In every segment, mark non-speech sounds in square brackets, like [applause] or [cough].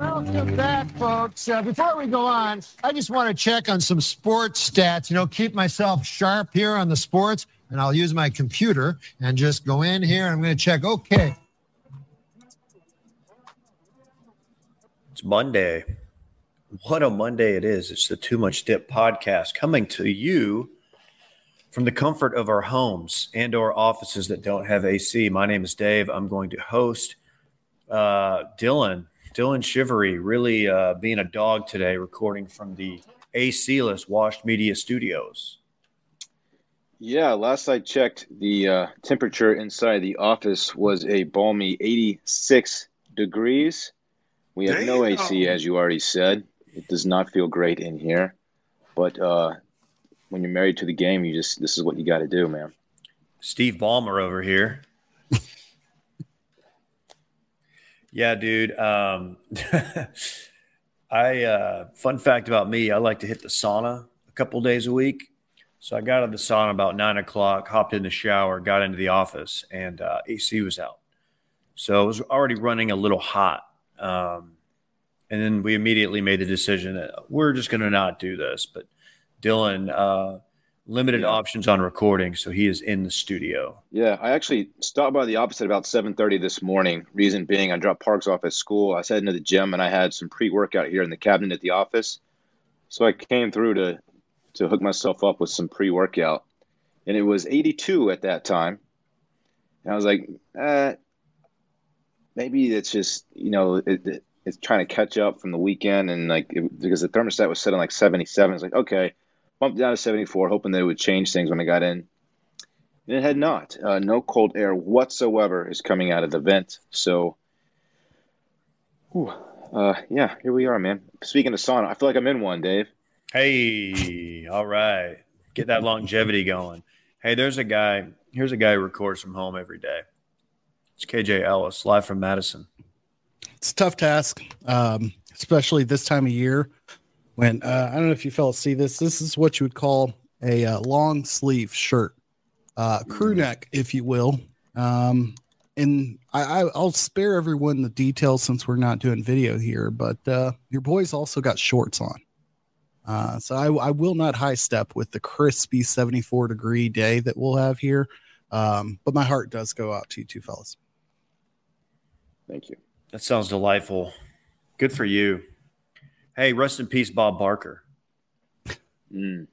Welcome back, folks. Uh, before we go on, I just want to check on some sports stats, you know, keep myself sharp here on the sports, and I'll use my computer and just go in here I'm going to check. Okay. It's Monday. What a Monday it is. It's the Too Much Dip podcast coming to you from the comfort of our homes and our offices that don't have AC. My name is Dave. I'm going to host uh, Dylan Dylan Shivery really uh, being a dog today, recording from the AC-less Washed Media Studios. Yeah, last I checked, the uh, temperature inside the office was a balmy 86 degrees. We have Damn. no AC, as you already said. It does not feel great in here, but uh, when you're married to the game, you just this is what you got to do, man. Steve Ballmer over here. Yeah, dude. Um, [laughs] I uh, fun fact about me, I like to hit the sauna a couple days a week. So I got out of the sauna about nine o'clock, hopped in the shower, got into the office, and uh, AC was out. So it was already running a little hot. Um, and then we immediately made the decision that we're just going to not do this. But Dylan, uh, limited yeah. options on recording, so he is in the studio. Yeah, I actually stopped by the office at about 7:30 this morning. Reason being, I dropped Parks off at school. I headed into the gym, and I had some pre-workout here in the cabinet at the office. So I came through to to hook myself up with some pre-workout, and it was 82 at that time. And I was like, eh, maybe it's just you know it, it, it's trying to catch up from the weekend, and like it, because the thermostat was set on like 77. It's like okay bumped down to 74, hoping that it would change things when I got in. And it had not. Uh, no cold air whatsoever is coming out of the vent. So, whew, uh, yeah, here we are, man. Speaking of sauna, I feel like I'm in one, Dave. Hey, all right. Get that longevity going. Hey, there's a guy. Here's a guy who records from home every day. It's KJ Ellis, live from Madison. It's a tough task, um, especially this time of year when uh, I don't know if you fellas see this. This is what you would call a uh, long sleeve shirt, uh, crew mm-hmm. neck, if you will. Um, and I, will spare everyone the details since we're not doing video here, but uh, your boys also got shorts on. Uh, so I, I, will not high step with the crispy 74 degree day that we'll have here. Um, but my heart does go out to you two fellas. Thank you. That sounds delightful. Good for you. Hey, rest in peace, Bob Barker. Mm.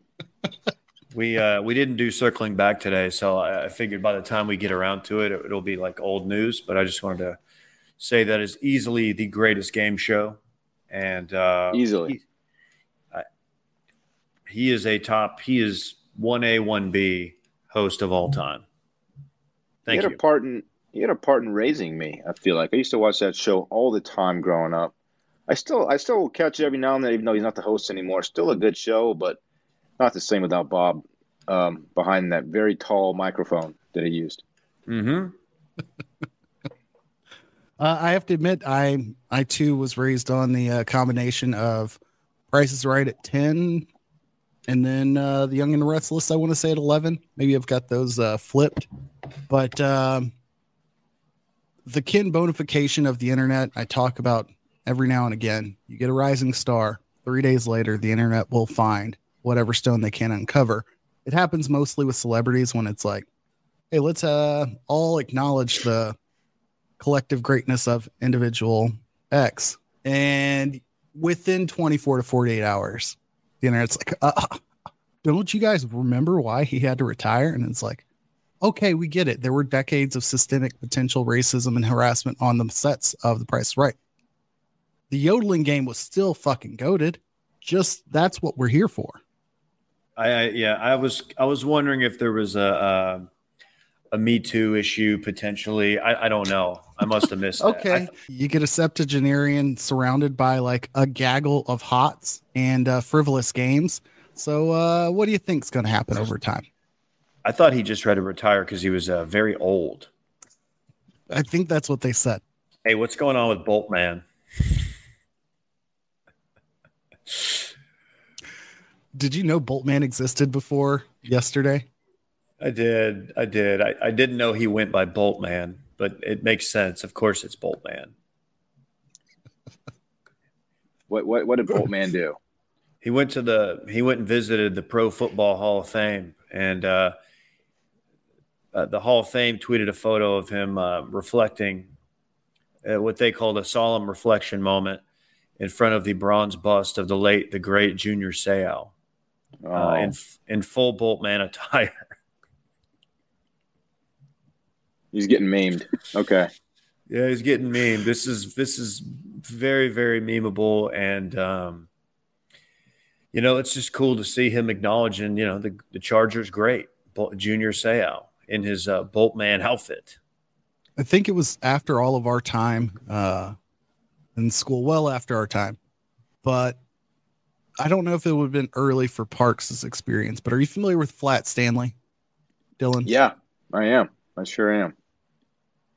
[laughs] we uh, we didn't do circling back today, so I figured by the time we get around to it, it'll be like old news. But I just wanted to say that is easily the greatest game show, and uh, easily, he, I, he is a top. He is one A, one B host of all time. Thank he had you. A part in, he had a part in raising me. I feel like I used to watch that show all the time growing up. I still I still catch it every now and then, even though he's not the host anymore. Still a good show, but not the same without Bob um, behind that very tall microphone that he used. Hmm. [laughs] uh, I have to admit, I I too was raised on the uh, combination of prices right at ten, and then uh, the Young and the Restless. I want to say at eleven. Maybe I've got those uh, flipped, but um, the kin bonification of the internet. I talk about every now and again. You get a rising star. Three days later, the internet will find whatever stone they can uncover. It happens mostly with celebrities when it's like, hey, let's uh, all acknowledge the collective greatness of individual X. And within 24 to 48 hours, the internet's like, uh, don't you guys remember why he had to retire? And it's like, okay, we get it. There were decades of systemic potential racism and harassment on the sets of The Price Right the yodeling game was still fucking goaded. Just that's what we're here for. I, I, yeah, I was I was wondering if there was a a, a Me Too issue potentially. I, I don't know. I must have missed. [laughs] okay, th- you get a septuagenarian surrounded by like a gaggle of hots and uh, frivolous games. So, uh, what do you think's going to happen over time? I thought he just tried to retire because he was uh, very old. I think that's what they said. Hey, what's going on with Boltman? [laughs] Did you know Boltman existed before yesterday? I did. I did. I, I didn't know he went by Boltman, but it makes sense. Of course, it's Boltman. [laughs] What what what did Boltman do? He went to the he went and visited the Pro Football Hall of Fame, and uh, uh, the Hall of Fame tweeted a photo of him uh, reflecting uh, what they called a solemn reflection moment in front of the bronze bust of the late the great Junior Seau Oh, uh, in in full Boltman attire. [laughs] he's getting maimed. Okay. Yeah, he's getting meme. This is this is very very memeable, and um, you know it's just cool to see him acknowledging you know the the Chargers great Junior Seau in his uh, Boltman outfit. I think it was after all of our time uh, in school, well after our time. But I don't know if it would have been early for Parks' experience. But are you familiar with Flat Stanley, Dylan? Yeah, I am. I sure am.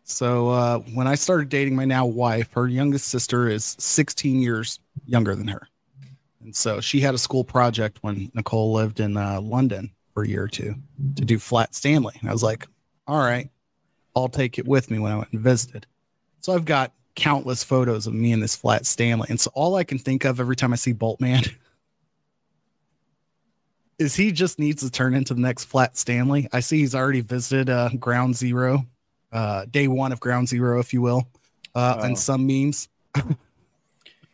So uh, when I started dating my now wife, her youngest sister is 16 years younger than her, and so she had a school project when Nicole lived in uh, London for a year or two to do Flat Stanley. And I was like, "All right, I'll take it with me when I went and visited." So I've got countless photos of me in this Flat Stanley, and so all I can think of every time I see Boltman [laughs] is he just needs to turn into the next Flat Stanley. I see he's already visited uh, Ground Zero uh, day one of ground zero, if you will, uh, Oh. and some memes. [laughs]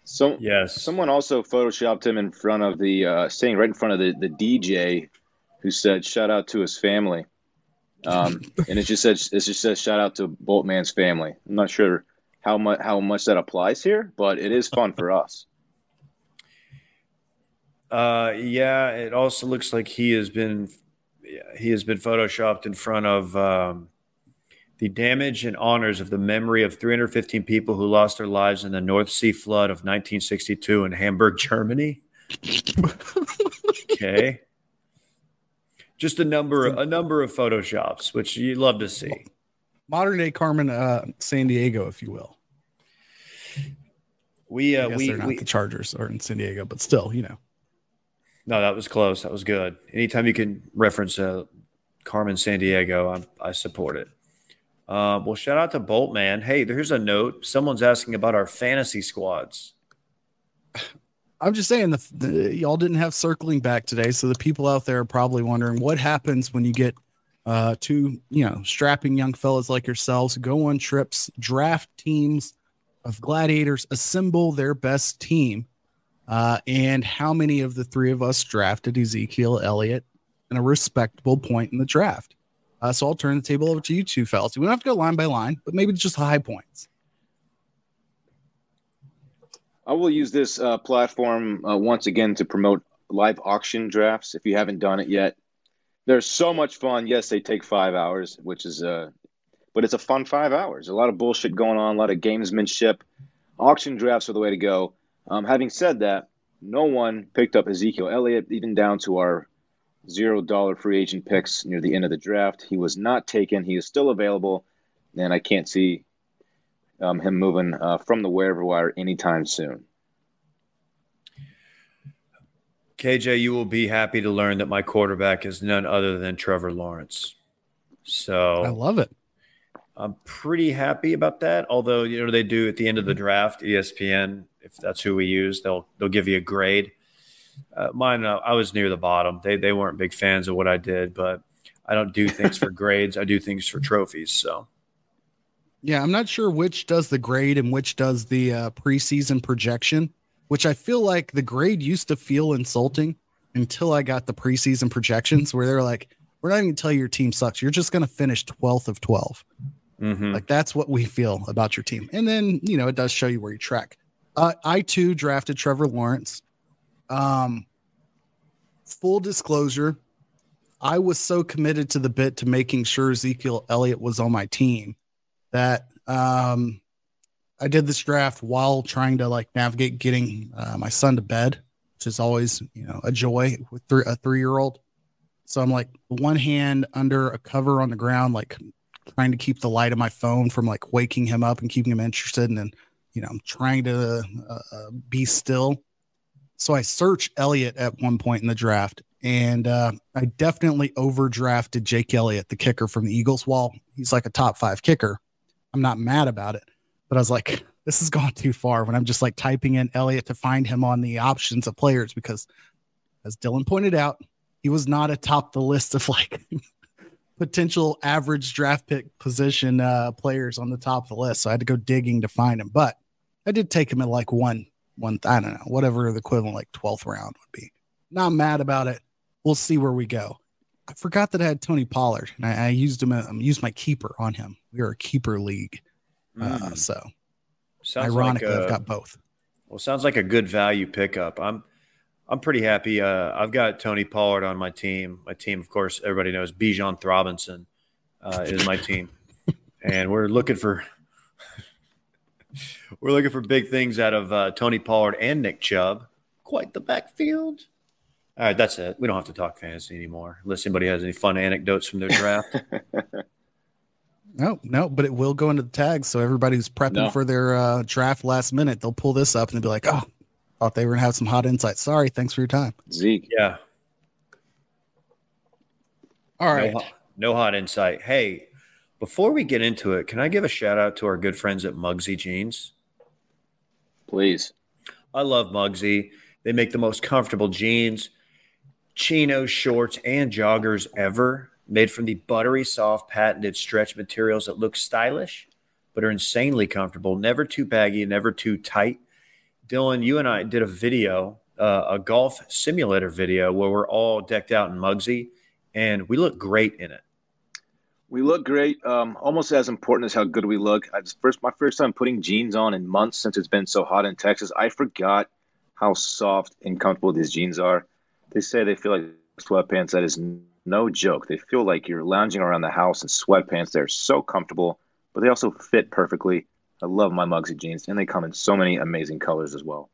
So Yes, someone also photoshopped him in front of the uh, staying right in front of the, the DJ who said shout out to his family. Um, and it just says it just says shout out to Boltman's family. I'm not sure how much how much that applies here, but it is fun for us. [laughs] Uh, yeah, it also looks like he has been he has been photoshopped in front of um, the damage and honors of the memory of 315 people who lost their lives in the North Sea flood of 1962 in Hamburg, Germany. okay, just a number a number of photoshops, which you love to see. Modern day Carmen uh, San Diego, if you will. We uh, we, we the Chargers are in San Diego, but still, you know. no, that was close. That was good. Anytime you can reference uh, Carmen Sandiego, I, I support it. Uh, well, shout out to Boltman. Hey, there's a note. Someone's asking about our fantasy squads. I'm just saying the, the y'all didn't have circling back today, so the people out there are probably wondering what happens when you get uh, two, you know, strapping young fellas like yourselves go on trips, draft teams of gladiators, assemble their best team, uh, and how many of the three of us drafted Ezekiel Elliott in a respectable point in the draft. Uh, so I'll turn the table over to you two fellas. We don't have to go line by line, but maybe just high points. I will use this uh, platform uh, once again to promote live auction drafts. If you haven't done it yet, they're so much fun. Yes, they take five hours, which is uh, but it's a fun five hours. A lot of bullshit going on, a lot of gamesmanship. Auction drafts are the way to go. Um, having said that, no one picked up Ezekiel Elliott, even down to our zero dollar free agent picks near the end of the draft. He was not taken. He is still available, and I can't see um, him moving uh, from the waiver wire anytime soon. KJ, you will be happy to learn that my quarterback is none other than Trevor Lawrence. So I love it. I'm pretty happy about that. Although you know they do at the end of the draft, E ESPN, if that's who we use, they'll they'll give you a grade. Uh, mine, uh, I was near the bottom. They they weren't big fans of what I did, but I don't do things for [laughs] grades. I do things for trophies. So Yeah, I'm not sure which does the grade and which does the uh, preseason projection, which I feel like the grade used to feel insulting until I got the preseason projections where they're like, we're not even gonna tell you your team sucks. You're just going to finish 12th of 12. Mhm. Like that's what we feel about your team. And then, you know, it does show you where you track. Uh, I too drafted Trevor Lawrence. Um, full disclosure, I was so committed to the bit to making sure Ezekiel Elliott was on my team that um, I did this draft while trying to like navigate getting uh, my son to bed, which is always you know a joy with three, a three year old. So I'm like one hand under a cover on the ground, like trying to keep the light of my phone from like waking him up and keeping him interested, and then you know I'm trying to uh, uh, be still. So I search Elliott at one point in the draft, and uh, I definitely overdrafted Jake Elliott, the kicker from the Eagles. While he's like a top five kicker, I'm not mad about it, but I was like, [laughs] this has gone too far when I'm just like typing in Elliott to find him on the options of players because, as Dylan pointed out, he was not atop the list of [laughs] like potential average draft pick position uh, players on the top of the list. So I had to go digging to find him, but I did take him at like one, one, I don't know, whatever the equivalent like 12th round would be. Not mad about it. We'll see where we go. I forgot that I had Tony Pollard and I, I used him, I um, used my keeper on him. We are a keeper league. Uh, mm. so sounds ironically, like a, I've got both. Well, sounds like a good value pickup. I'm, I'm pretty happy. Uh, I've got Tony Pollard on my team. My team, of course, everybody knows Bijan Robinson uh, is my team, and we're looking for [laughs] we're looking for big things out of uh, Tony Pollard and Nick Chubb. Quite the backfield. All right, that's it. We don't have to talk fantasy anymore, unless anybody has any fun anecdotes from their draft. [laughs] no, no, but it will go into the tags. So everybody who's prepping no. for their uh, draft last minute, they'll pull this up and they'll be like, "Oh, Thought they were gonna have some hot insights. Sorry. Thanks for your time. Zeke. Yeah. All right. No, no hot insight. Hey, before we get into it, can I give a shout out to our good friends at Mugsy Jeans? Please. I love Mugsy. They make the most comfortable jeans, chinos, shorts, and joggers ever, made from the buttery soft patented stretch materials that look stylish but are insanely comfortable, never too baggy, never too tight. Dylan, you and I did a video, uh, a golf simulator video where we're all decked out in Mugsy, and we look great in it. We look great. Um, almost as important as how good we look. I just first my first time putting jeans on in months since it's been so hot in Texas. I forgot how soft and comfortable these jeans are. They say they feel like sweatpants. That is no joke. They feel like you're lounging around the house in sweatpants. They're so comfortable, but they also fit perfectly. I love my Mugsy jeans, and they come in so many amazing colors as well.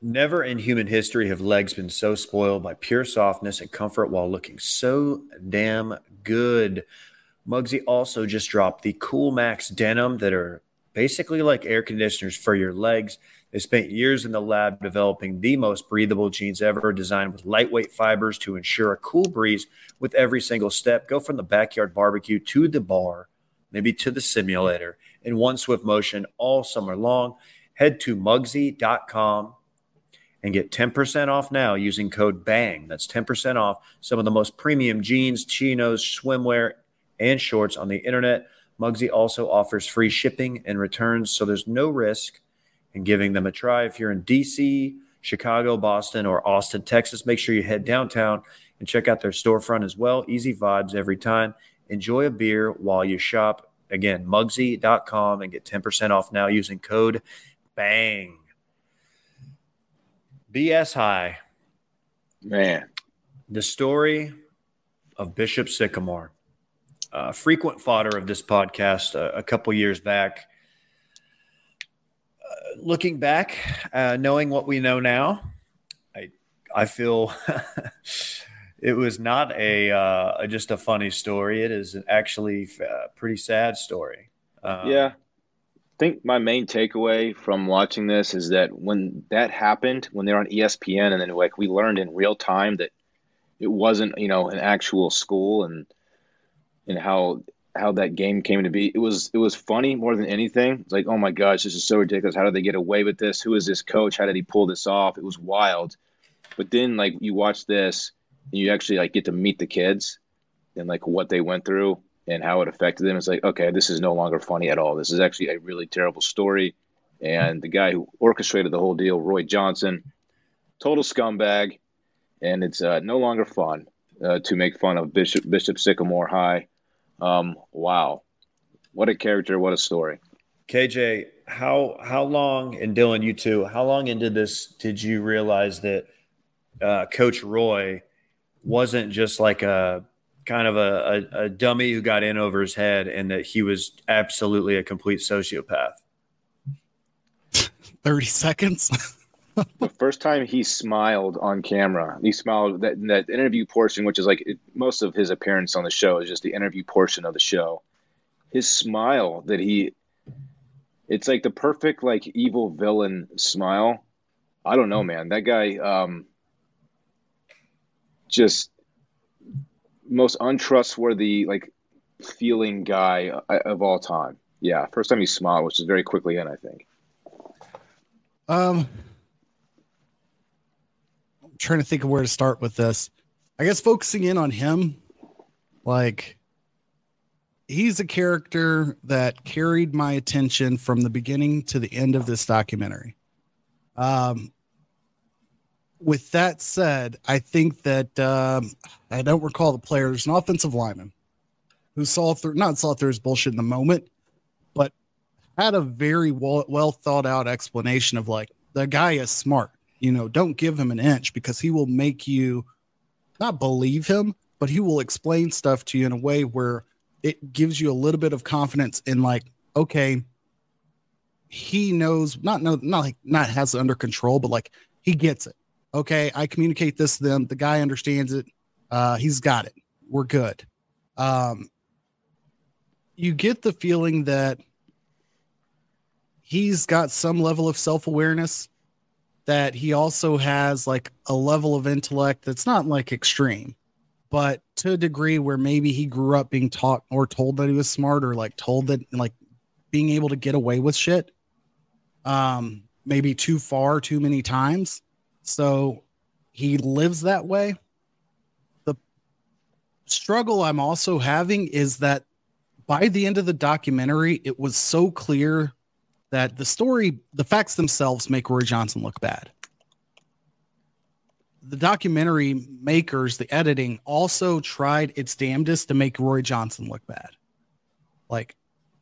Never in human history have legs been so spoiled by pure softness and comfort while looking so damn good. Mugsy also just dropped the Cool Max denim that are basically like air conditioners for your legs. They spent years in the lab developing the most breathable jeans ever, designed with lightweight fibers to ensure a cool breeze with every single step. Go from the backyard barbecue to the bar, maybe to the simulator in one swift motion all summer long. Head to mugsy.com and get 10% off now using code BANG. That's 10% off some of the most premium jeans, chinos, swimwear, and shorts on the internet. Mugsy also offers free shipping and returns, so there's no risk in giving them a try. If you're in DC, Chicago, Boston, or Austin, Texas, make sure you head downtown and check out their storefront as well. Easy vibes every time. Enjoy a beer while you shop. Again, mugsy.com and get 10% off now using code BANG. BS High. Man. The story of Bishop Sycamore. Uh, frequent fodder of this podcast uh, a couple years back. Uh, looking back, uh, knowing what we know now, I I feel [laughs] it was not a uh, just a funny story. It is actually a uh, pretty sad story. Um, yeah, I think my main takeaway from watching this is that when that happened, when they're on ESPN, and then like we learned in real time that it wasn't you know an actual school, and and how how that game came to be. It was it was funny more than anything. It's like, oh my gosh, this is so ridiculous. How did they get away with this? Who is this coach? How did he pull this off? It was wild. But then like you watch this you actually like get to meet the kids and like what they went through and how it affected them. It's like, okay, this is no longer funny at all. This is actually a really terrible story. And the guy who orchestrated the whole deal, Roy Johnson, total scumbag. And it's uh, no longer fun uh, to make fun of Bishop Bishop Sycamore High. Um, wow, what a character! What a story. KJ, how how long and Dylan, you too, how long into this did you realize that uh, Coach Roy wasn't just like a kind of a, a, a dummy who got in over his head and that he was absolutely a complete sociopath. [laughs] 30 seconds. [laughs] the first time he smiled on camera, he smiled that that interview portion, which is like it, most of his appearance on the show is just the interview portion of the show. His smile that he, it's like the perfect like evil villain smile. I don't know, man. That guy, um, just most untrustworthy like feeling guy uh, of all time. Yeah, first time he smiled, which is very quickly in, I think. Um, I'm trying to think of where to start with this. I guess focusing in on him, like he's a character that carried my attention from the beginning to the end of this documentary. Um, with that said, I think that um, I don't recall the player. There's an offensive lineman who saw through, not saw through his bullshit in the moment, but had a very well, well thought out explanation of like, the guy is smart. You know, don't give him an inch because he will make you not believe him, but he will explain stuff to you in a way where it gives you a little bit of confidence in like, okay, he knows not know not like not has it under control, but like he gets it. Okay, I communicate this to them. The guy understands it. Uh, he's got it. We're good. Um, you get the feeling that he's got some level of self awareness, that he also has like a level of intellect that's not like extreme, but to a degree where maybe he grew up being taught or told that he was smart or like told that like being able to get away with shit um maybe too far too many times so he lives that way the struggle i'm also having is that by the end of the documentary it was so clear that the story the facts themselves make roy johnson look bad the documentary makers, the editing, also tried its damnedest to make Roy Johnson look bad. Like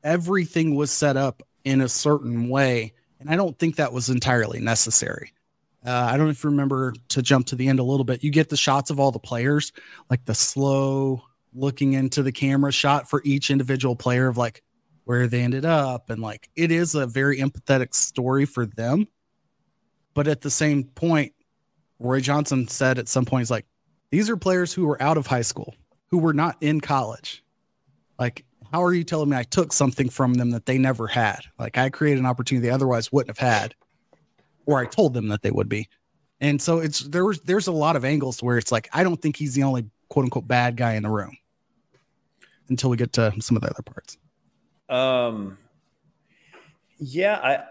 everything was set up in a certain way, and I don't think that was entirely necessary. Uh, I don't know if you remember to jump to the end a little bit. You get the shots of all the players, like the slow looking into the camera shot for each individual player of like where they ended up, and like it is a very empathetic story for them. But at the same point, Roy Johnson said at some point, he's like, these are players who were out of high school, who were not in college. Like, how are you telling me I took something from them that they never had? Like, I created an opportunity they otherwise wouldn't have had, or I told them that they would be. And so it's there was there's a lot of angles where it's like I don't think he's the only quote unquote bad guy in the room until we get to some of the other parts. Um, yeah, I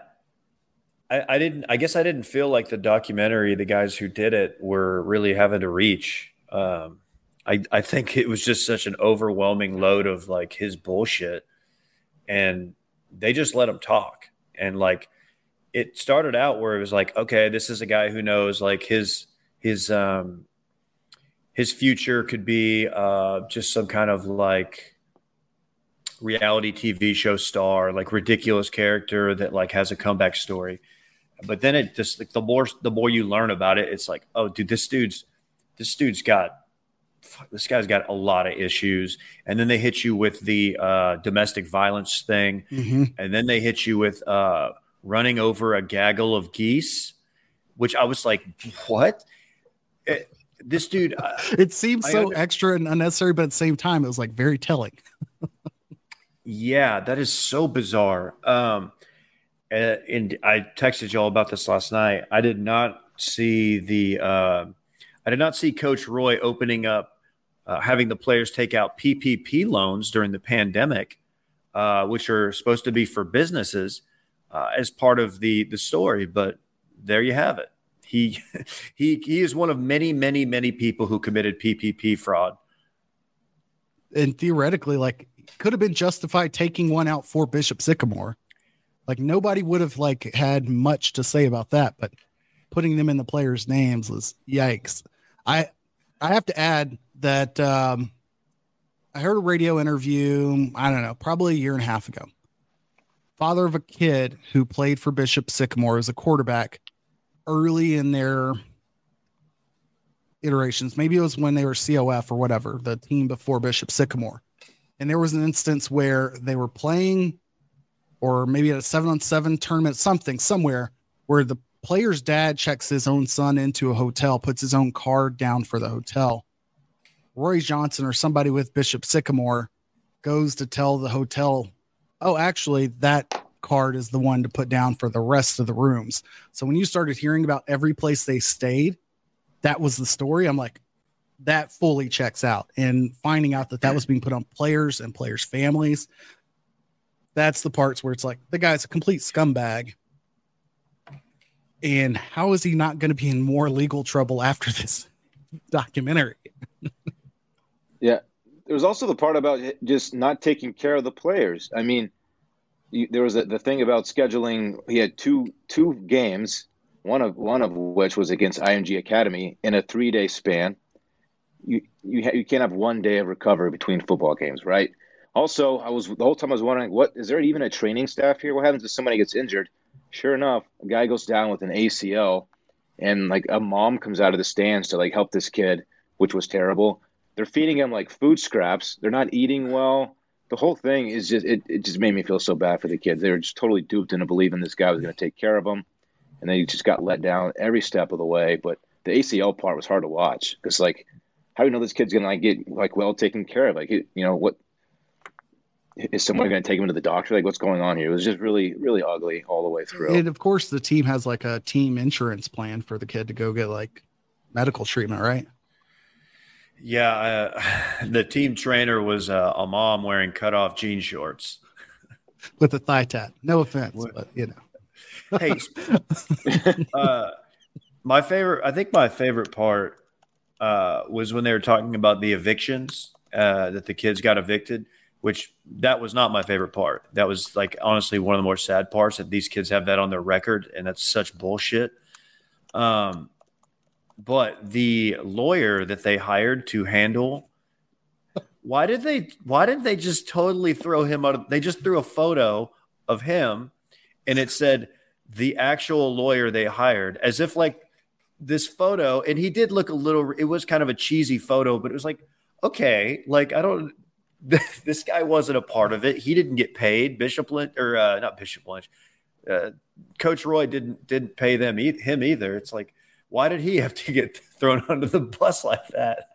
I, I didn't. I guess I didn't feel like the documentary, the guys who did it, were really having to reach. Um, I I think it was just such an overwhelming load of like his bullshit, and they just let him talk. And like, it started out where it was like, okay, this is a guy who knows like his his um his future could be uh just some kind of like reality TV show star, like ridiculous character that like has a comeback story. But then it just like the more the more you learn about it, it's like, oh, dude, this dude's this dude's got this guy's got a lot of issues. And then they hit you with the uh, domestic violence thing, mm-hmm. and then they hit you with uh, running over a gaggle of geese, which I was like, what? It, eh, this dude. Uh, it seems so under- extra and unnecessary, but at the same time, it was like very telling. [laughs] yeah, that is so bizarre. Um, uh, and I texted y'all about this last night. I did not see the uh, I did not see Coach Roy opening up uh, having the players take out PPP loans during the pandemic, uh, which are supposed to be for businesses uh, as part of the the story. But there you have it. He [laughs] he he is one of many many many people who committed PPP fraud. And theoretically, like could have been justified taking one out for Bishop Sycamore like nobody would have like had much to say about that, but putting them in the players' names was yikes. I I have to add that um, I heard a radio interview, I don't know, probably a year and a half ago. Father of a kid who played for Bishop Sycamore as a quarterback early in their iterations. Maybe it was when they were COF or whatever, the team before Bishop Sycamore. And there was an instance where they were playing or maybe at a seven on seven tournament, something somewhere where the player's dad checks his own son into a hotel, puts his own card down for the hotel. Roy Johnson or somebody with Bishop Sycamore goes to tell the hotel, oh, actually, that card is the one to put down for the rest of the rooms. So when you started hearing about every place they stayed, that was the story. I'm like, that fully checks out. And finding out that that was being put on players and players' families, that's the parts where it's like the guy's a complete scumbag. And how is he not going to be in more legal trouble after this [laughs] documentary? yeah. There's also the part about just not taking care of the players. I mean, you, there was a, the thing about scheduling. He had two two games, one of one of which was against IMG Academy in a three day span. You you ha- you can't have one day of recovery between football games, right? Also, I was the whole time I was wondering, what is there even a training staff here? What happens if somebody gets injured? Sure enough, a guy goes down with an ACL, and like a mom comes out of the stands to like help this kid, which was terrible. They're feeding him like food scraps. They're not eating well. The whole thing is just it, it just made me feel so bad for the kids. They were just totally duped into believing this guy was going to take care of them, and they just got let down every step of the way. But the ACL part was hard to watch because like how do you know this kid's gonna like get like well taken care of? Like you know what is someone going to take him to the doctor? Like, what's going on here? It was just really, really ugly all the way through. And of course, the team has like a team insurance plan for the kid to go get like medical treatment, right? Yeah, uh, [sighs] the team trainer was uh, a mom wearing cutoff jean shorts [laughs] with a thigh tat. No offense, but you know. [laughs] hey, [laughs] uh, my favorite. I think my favorite part uh, was when they were talking about the evictions uh, that the kids got evicted which that was not my favorite part. That was like honestly one of the more sad parts that these kids have that on their record, and that's such bullshit. Um, but the lawyer that they hired to handle, why did they? Why didn't they just totally throw him out? Of, they just threw a photo of him, and it said the actual lawyer they hired, as if like this photo, and he did look a little. It was kind of a cheesy photo, but it was like okay, like I don't [laughs] this guy wasn't a part of it. He didn't get paid. Bishop Lynch or uh, not Bishop Lynch, uh, Coach Roy didn't didn't pay them him either. It's like, why did he have to get [laughs] thrown under the bus like that?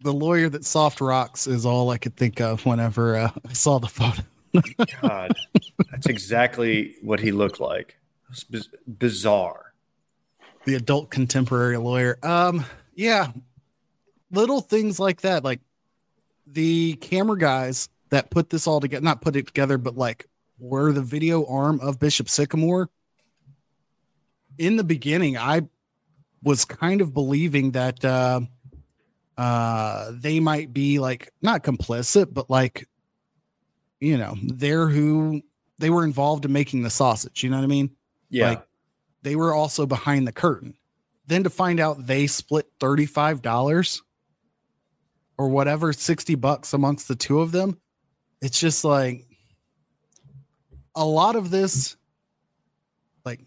The lawyer that soft rocks is all I could think of whenever uh, I saw the photo. [laughs] God, that's exactly what he looked like. Biz- bizarre. The adult contemporary lawyer. Um, yeah, little things like that, like the camera guys that put this all together, not put it together, but like were the video arm of Bishop Sycamore. In the beginning, I was kind of believing that uh, uh, they might be like not complicit, but like, you know, they're who they were involved in making the sausage. You know what I mean? Yeah. Like they were also behind the curtain. Then to find out they split $35 or whatever, 60 bucks amongst the two of them. It's just like a lot of this, like,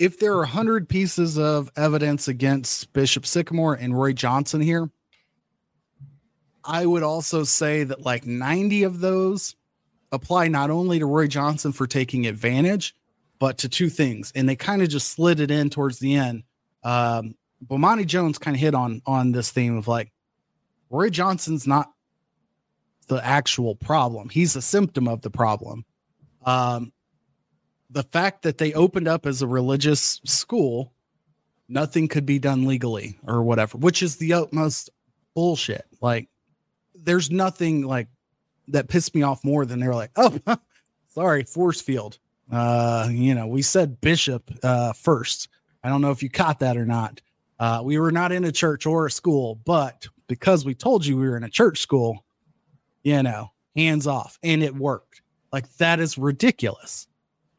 if there are 100 pieces of evidence against Bishop Sycamore and Roy Johnson here, I would also say that like 90 of those apply not only to Roy Johnson for taking advantage, but to two things. And they kind of just slid it in towards the end. Um, Bomani Jones kind of hit on on this theme of like Roy Johnson's not the actual problem. He's a symptom of the problem. Um, the fact that they opened up as a religious school, nothing could be done legally or whatever, which is the utmost bullshit. Like, there's nothing like that pissed me off more than they're like, oh, [laughs] sorry, force field. Uh, you know, we said bishop uh, first. I don't know if you caught that or not. Uh, we were not in a church or a school, but because we told you we were in a church school, you know, hands off. And it worked. Like that is ridiculous.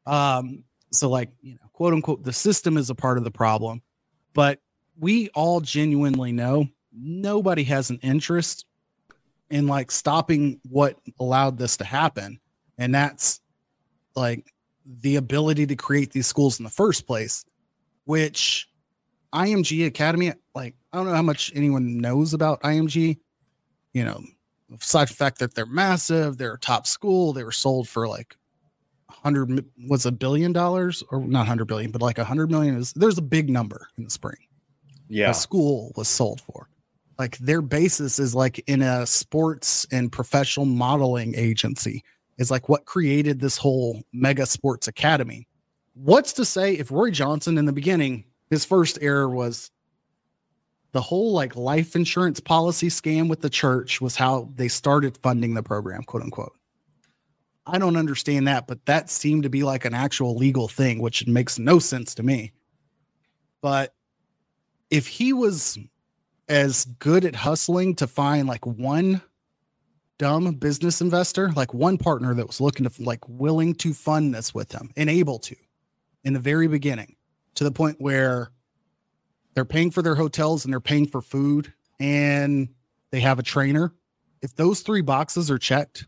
Um, so like, you know, quote unquote, the system is a part of the problem, but we all genuinely know nobody has an interest in like stopping what allowed this to happen. And that's like the ability to create these schools in the first place, which IMG Academy, like I don't know how much anyone knows about IMG. You know, aside from the fact that they're massive, they're a top school. They were sold for like hundred was a billion dollars, or not hundred billion, but like a hundred million is there's a big number in the spring. Yeah, a school was sold for. Like their basis is like in a sports and professional modeling agency. Is like what created this whole mega sports academy. What's to say if Roy Johnson in the beginning, his first error was the whole like life insurance policy scam with the church was how they started funding the program, quote unquote. I don't understand that, but that seemed to be like an actual legal thing, which makes no sense to me. But if he was as good at hustling to find like one dumb business investor, like one partner that was looking to like willing to fund this with him and able to in the very beginning to the point where they're paying for their hotels and they're paying for food and they have a trainer. If those three boxes are checked,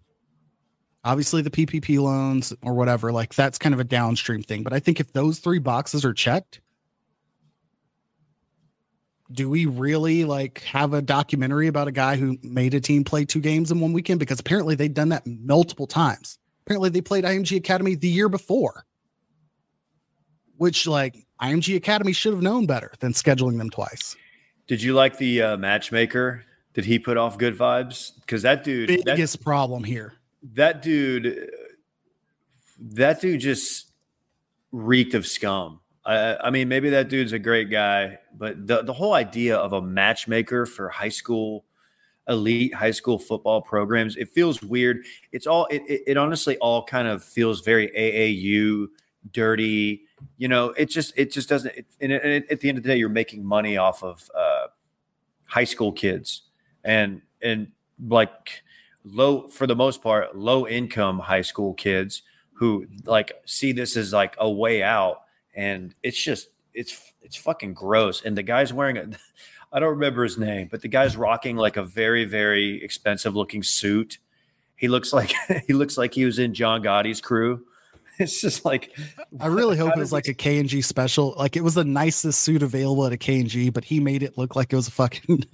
obviously the PPP loans or whatever, like that's kind of a downstream thing. But I think if those three boxes are checked, do we really like have a documentary about a guy who made a team play two games in one weekend? Because apparently they've done that multiple times. Apparently they played IMG Academy the year before, which like IMG Academy should have known better than scheduling them twice. Did you like the uh, matchmaker? Did he put off good vibes? Because that dude, biggest that, problem here. That dude, that dude just reeked of scum. I, I mean, maybe that dude's a great guy, but the the whole idea of a matchmaker for high school elite high school football programs it feels weird it's all it, it, it honestly all kind of feels very aau dirty you know it just it just doesn't it, and, at the end of the day you're making money off of uh, high school kids and and like low for the most part low income high school kids who like see this as like a way out and it's just it's it's fucking gross. And the guy's wearing a [laughs] I don't remember his name, but the guy's rocking like a very very expensive looking suit. He looks like [laughs] he looks like he was in John Gotti's crew. [laughs] It's just like I really hope it was like a K and G special. Like it was the nicest suit available at a K and G, but he made it look like it was a fucking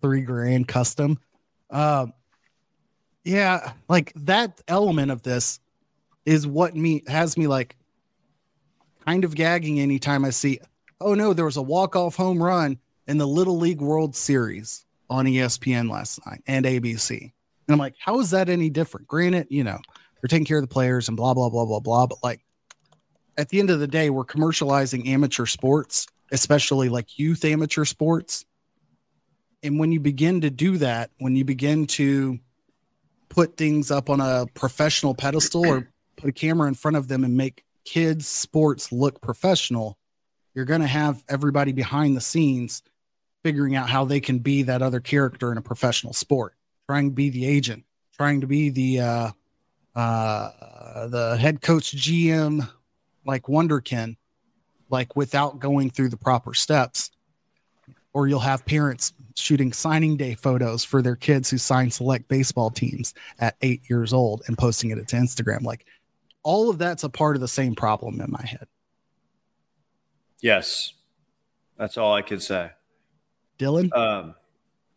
three grand custom. Um, yeah, like that element of this is what me has me like kind of gagging anytime I see, oh no, there was a walk-off home run in the Little League World Series on ESPN last night and ABC. And I'm like, how is that any different? Granted, you know, they're taking care of the players and blah, blah, blah, blah, blah. But like at the end of the day, we're commercializing amateur sports, especially like youth amateur sports. And when you begin to do that, when you begin to put things up on a professional pedestal or put a camera in front of them and make kids sports look professional, you're going to have everybody behind the scenes figuring out how they can be that other character in a professional sport, trying to be the agent, trying to be the uh, uh, the head coach, GM, like Wonderkin, like without going through the proper steps. Or you'll have parents shooting signing day photos for their kids who sign select baseball teams at eight years old and posting it to Instagram. Like all of that's a part of the same problem in my head. Yes. That's all I could say. Dylan? Um,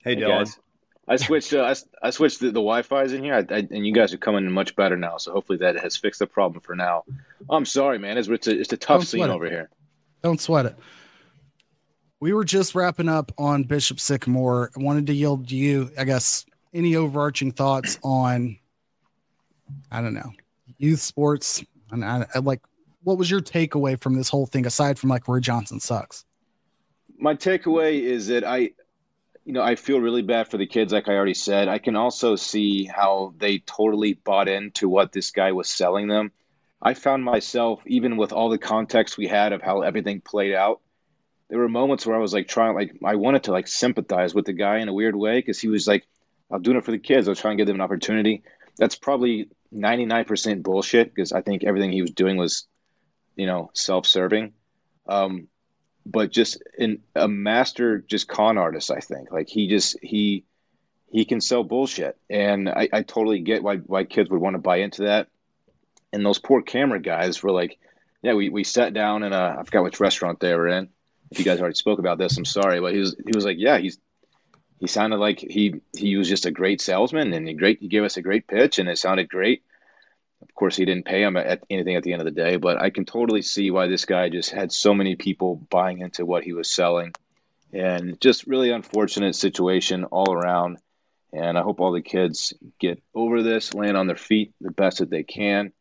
hey, hey Dylan. Guys. I switched. Uh, I, I switched the, the Wi-Fi's in here, I, I, and you guys are coming in much better now. So hopefully that has fixed the problem for now. I'm sorry, man. It's it's a, it's a tough scene over here. Don't sweat it. We were just wrapping up on Bishop Sycamore. I wanted to yield to you, I guess, any overarching thoughts on, I don't know, youth sports. And I, I like, what was your takeaway from this whole thing aside from like where Johnson sucks? My takeaway is that I, you know, I feel really bad for the kids, like I already said. I can also see how they totally bought into what this guy was selling them. I found myself, even with all the context we had of how everything played out, there were moments where I was like trying, like, I wanted to like sympathize with the guy in a weird way because he was like, I'm doing it for the kids. I was trying to give them an opportunity. That's probably 99% bullshit because I think everything he was doing was, you know, self serving. Um, but just in a master, just con artist, I think. Like he just, he, he can sell bullshit. And I, I totally get why, why kids would want to buy into that. And those poor camera guys were like, yeah, we, we sat down in a, I forgot which restaurant they were in. If you guys already spoke about this, I'm sorry, but he was, he was like, yeah, he's, he sounded like he he was just a great salesman and he great he gave us a great pitch and it sounded great. Of course, he didn't pay him at anything at the end of the day, but I can totally see why this guy just had so many people buying into what he was selling, and just really unfortunate situation all around. And I hope all the kids get over this, land on their feet the best that they can.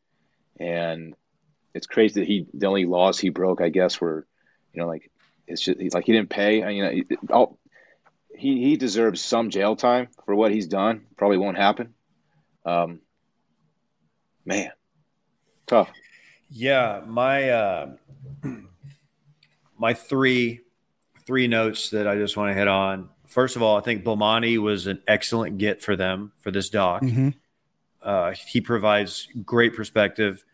And it's crazy that he the only laws he broke, I guess, were, you know, like it's just like he didn't pay. I mean, all, he he deserves some jail time for what he's done. Probably won't happen. Um, Man, tough. Yeah, my uh, [clears throat] my three three notes that I just want to hit on. First of all, I think Bomani was an excellent get for them for this doc. Mm-hmm. Uh, he provides great perspective.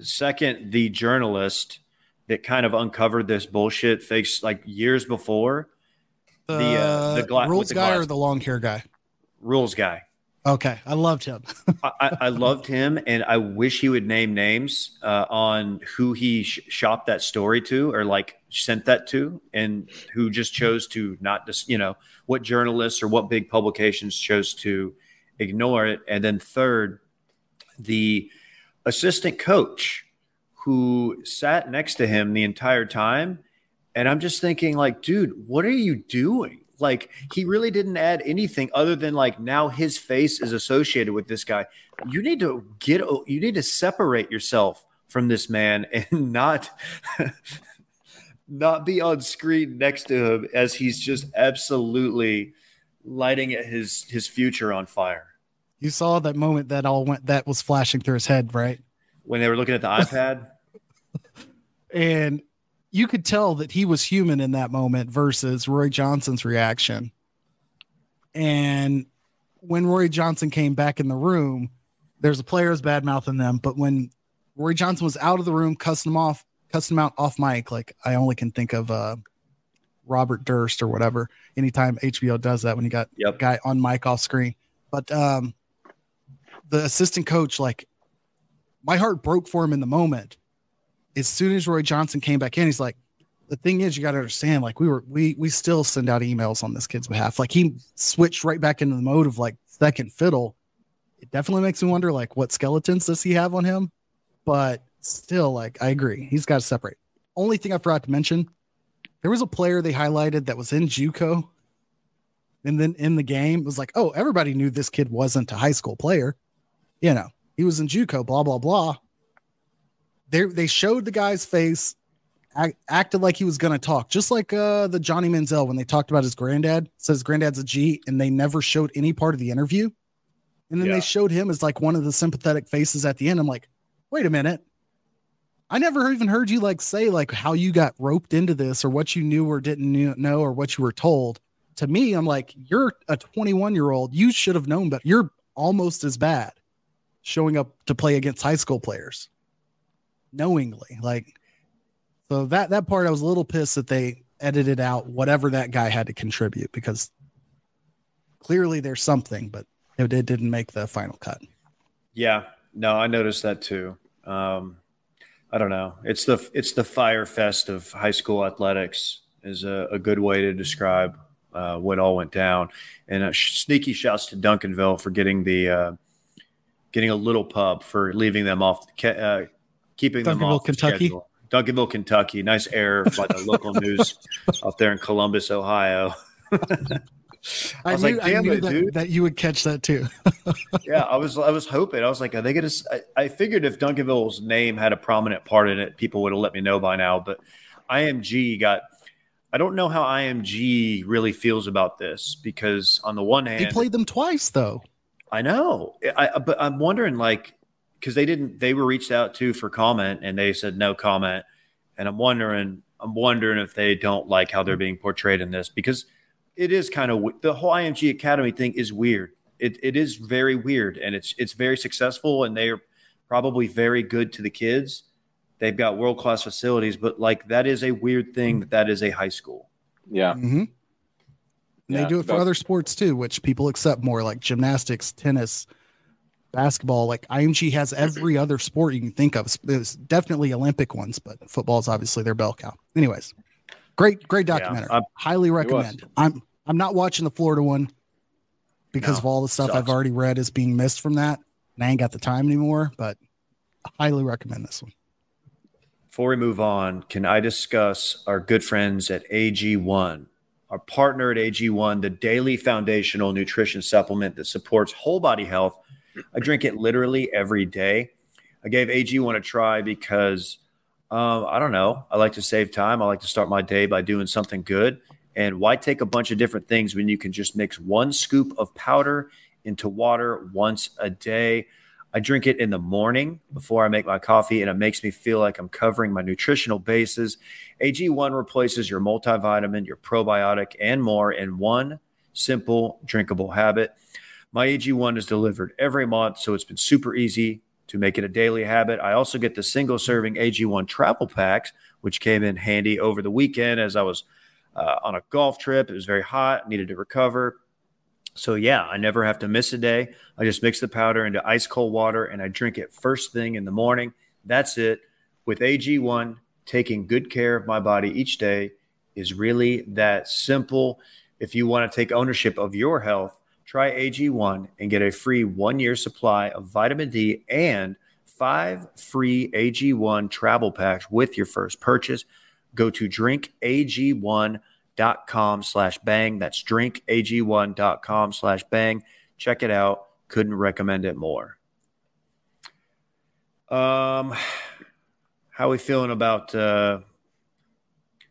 Second, the journalist that kind of uncovered this bullshit fakes like years before. The, The, uh, the gla- rules the guy or the long hair guy? Rules guy. Okay, I loved him. [laughs] I, I- I loved him, and I wish he would name names uh, on who he sh- shopped that story to, or like sent that to, and who just chose to not just you know what journalists or what big publications chose to ignore it. And then third, the assistant coach who sat next to him the entire time, and I'm just thinking like, dude, what are you doing? Like he really didn't add anything other than like now his face is associated with this guy. You need to get you need to separate yourself from this man [laughs] and not not be on screen next to him as he's just absolutely lighting his his future on fire. You saw that moment that all went that was flashing through his head, right? When they were looking at the [laughs] iPad, And you could tell that he was human in that moment versus Roy Johnson's reaction. And when Roy Johnson came back in the room, there's a player's bad mouthing them. But when Roy Johnson was out of the room, cussing him off, cussing him out off mic, like I only can think of uh, Robert Durst or whatever. Anytime HBO does that when you got Yep. guy on mic off screen. But um, the assistant coach, like, my heart broke for him in the moment. As soon as Roy Johnson came back in, he's like, the thing is, you got to understand, like, we were, we, we still send out emails on this kid's behalf. Like, he switched right back into the mode of like second fiddle. It definitely makes me wonder, like, what skeletons does he have on him? But still, like, I agree. He's got to separate. Only thing I forgot to mention there was a player they highlighted that was in Juco and then in the game it was like oh everybody knew this kid wasn't a high school player you know he was in juco blah blah blah they they showed the guy's face act, acted like he was going to talk just like uh the johnny manziel when they talked about his granddad says granddad's a g and they never showed any part of the interview and then Yeah. they showed him as like one of the sympathetic faces at the end i'm like wait a minute I never even heard you like say like how you got roped into this or what you knew or didn't know or what you were told. To me, I'm like, you're a 21 year old. You should have known, but you're almost as bad showing up to play against high school players knowingly. Like, so that that part I was a little pissed that they edited out whatever that guy had to contribute because clearly there's something, but it, it didn't make the final cut. Yeah, no, I noticed that too. Um, I don't know. It's the it's the fire fest of high school athletics is a, a good way to describe uh, what all went down. And uh, sh- sneaky shouts to Duncanville for getting the uh, getting a little pub for leaving them off, the uh, keeping them off Kentucky? schedule. Duncanville, Kentucky. Nice error by the local news [laughs] out there in Columbus, Ohio. [laughs] I was knew, like, damn knew it, that, dude. that you would catch that too. [laughs] yeah, I was I was hoping. I was like, are they gonna? s- I, I figured if Duncanville's name had a prominent part in it, people would have let me know by now. But IMG got. I don't know how IMG really feels about this because on the one hand, They played them twice though. I know, I, I- but I'm wondering like because they didn't. They were reached out to for comment and they said no comment, and I'm wondering. I'm wondering if they don't like how they're being portrayed in this because it is kind of the whole IMG Academy thing is weird. It, it is very weird and it's it's very successful and they're probably very good to the kids. They've got world class facilities, but like that is a weird thing that that is a high school. Yeah. Mm-hmm. And Yeah, they do it for other sports too, which people accept more, like gymnastics, tennis, basketball. Like IMG has mm-hmm. every other sport you can think of. There's uh, definitely Olympic ones, but football is obviously their bell cow. Anyways, great, great Yeah, documentary. I'm- Highly recommend. I'm I'm not watching the Florida one because No, of all the stuff I've already read is being missed from that, and I ain't got the time anymore. But I highly recommend this one. Before we move on, can I discuss our good friends at AG1, our partner at AG1, the daily foundational nutrition supplement that supports whole body health? I drink it literally every day. I gave AG1 a try because um, I don't know. I like to save time. I like to start my day by doing something good. And why take a bunch of different things when you can just mix one scoop of powder into water once a day? I drink it in the morning before I make my coffee, and it makes me feel like I'm covering my nutritional bases. AG1 replaces your multivitamin, your probiotic, and more in one simple drinkable habit. My AG1 is delivered every month, so it's been super easy to make it a daily habit. I also get the single serving AG1 travel packs, which came in handy over the weekend as I was uh, on a golf trip. It was very hot, needed to recover. So, yeah, I never have to miss a day. I just mix the powder into ice cold water and I drink it first thing in the morning. That's it. With AG1, taking good care of my body each day is really that simple. If you want to take ownership of your health, try AG1 and get a free one year supply of vitamin D and five free AG1 travel packs with your first purchase. Go to drinkag1.com slash bang. That's drinkag1.com slash bang. Check it out. Couldn't recommend it more. Um, how are we feeling about uh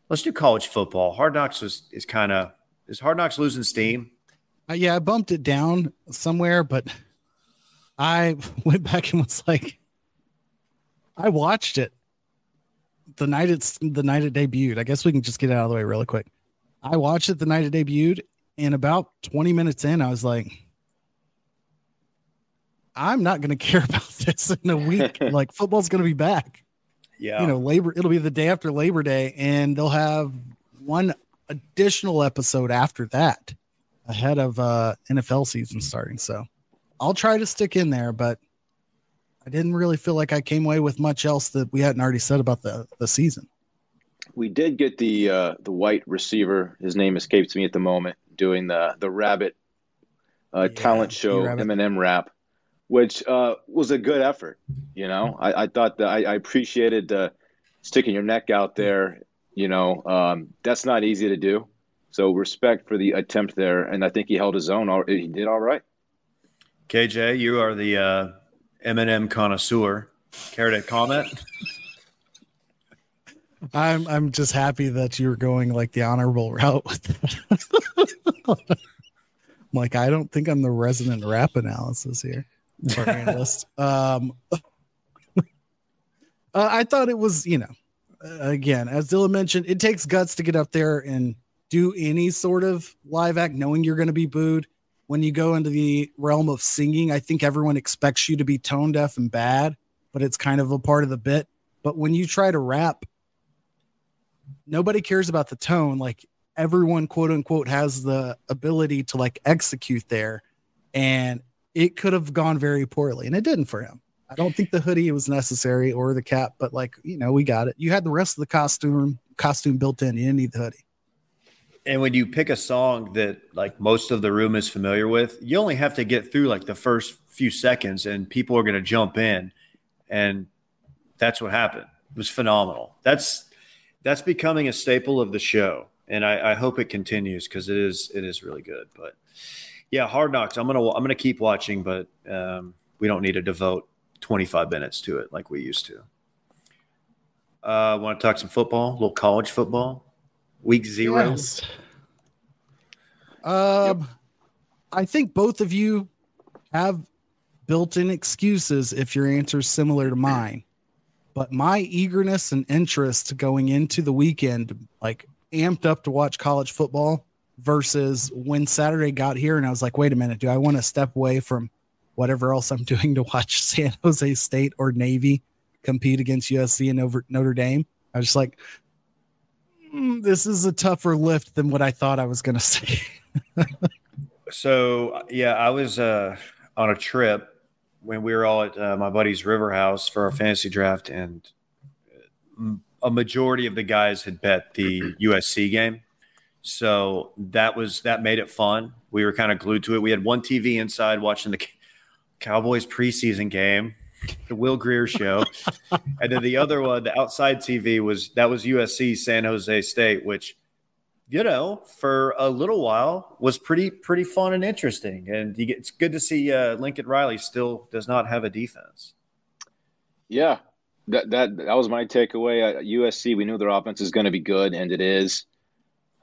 let's do college football. Hard Knocks is, is kind of is Hard Knocks losing steam? Uh, yeah, I bumped it down somewhere, but I [laughs] went back and was like, I watched it the night it's the night it debuted. I guess we can just get it out of the way really quick. I watched it the night it debuted, and about 20 minutes in, I was like, I'm not going [laughs] to care about this in a week. [laughs] like football's going to be back. Yeah. You know, labor it'll be the day after Labor Day, and they'll have one additional episode after that ahead of uh NFL season starting. So I'll try to stick in there, but I didn't really feel like I came away with much else that we hadn't already said about the the season. We did get the uh, the white receiver. His name escapes me at the moment. Doing the the rabbit uh, Yeah, talent show B-Rabbit. Eminem rap, which uh, was a good effort. You know, I, I thought that I, I appreciated the sticking your neck out there. You know, um, that's not easy to do. So respect for the attempt there, and I think he held his own. All- He did all right. KJ, you are the uh, Eminem connoisseur. Care to comment? I'm I'm just happy that you're going like the honorable route with that. I'm [laughs] like I don't think I'm the resident rap analysis here or [laughs] analyst. Um, [laughs] uh, I thought it was you know uh, again as Dylan mentioned, it takes guts to get up there and do any sort of live act, knowing you're going to be booed. When you go into the realm of singing, I think everyone expects you to be tone deaf and bad, but it's kind of a part of the bit. But when you try to rap nobody cares about the tone. Like everyone quote unquote has the ability to like execute there. And it could have gone very poorly and it didn't for him. I don't think the hoodie was necessary or the cap but like you know we got it. You had the rest of the costume costume built in. You didn't need the hoodie And when you pick a song that like most of the room is familiar with, you only have to get through like the first few seconds and people are going to jump in. And that's what happened. It was phenomenal. That's that's becoming a staple of the show. And I, I hope it continues because it is it is really good. But yeah, Hard Knocks. I'm gonna I'm gonna keep watching, but um, we don't need to devote 25 minutes to it like we used to. Uh, want to talk some football? A little college football. Week zero. Yes. Um, I think both of you have built-in excuses if your answer is similar to mine. But my eagerness and interest going into the weekend, like amped up to watch college football, versus when Saturday got here and I was like, wait a minute, do I want to step away from whatever else I'm [laughs] doing to watch San Jose State or Navy compete against USC and over Notre Dame? I was just like, "Mm, this is a tougher lift than what I thought I was going to say. So yeah, I was uh, on a trip when we were all at uh, my buddy's river house for our fantasy draft, and a majority of the guys had bet the USC game. So that was that made it fun. We were kind of glued to it. We had one TV inside watching the Cowboys preseason game, the Will Grier show, and then the other one, the outside TV was that was USC San Jose State, which you know, for a little while was pretty pretty fun and interesting. And get, it's good to see uh, Lincoln Riley still does not have a defense. Yeah, that that that was my takeaway. USC, we knew their offense is going to be good, and it is.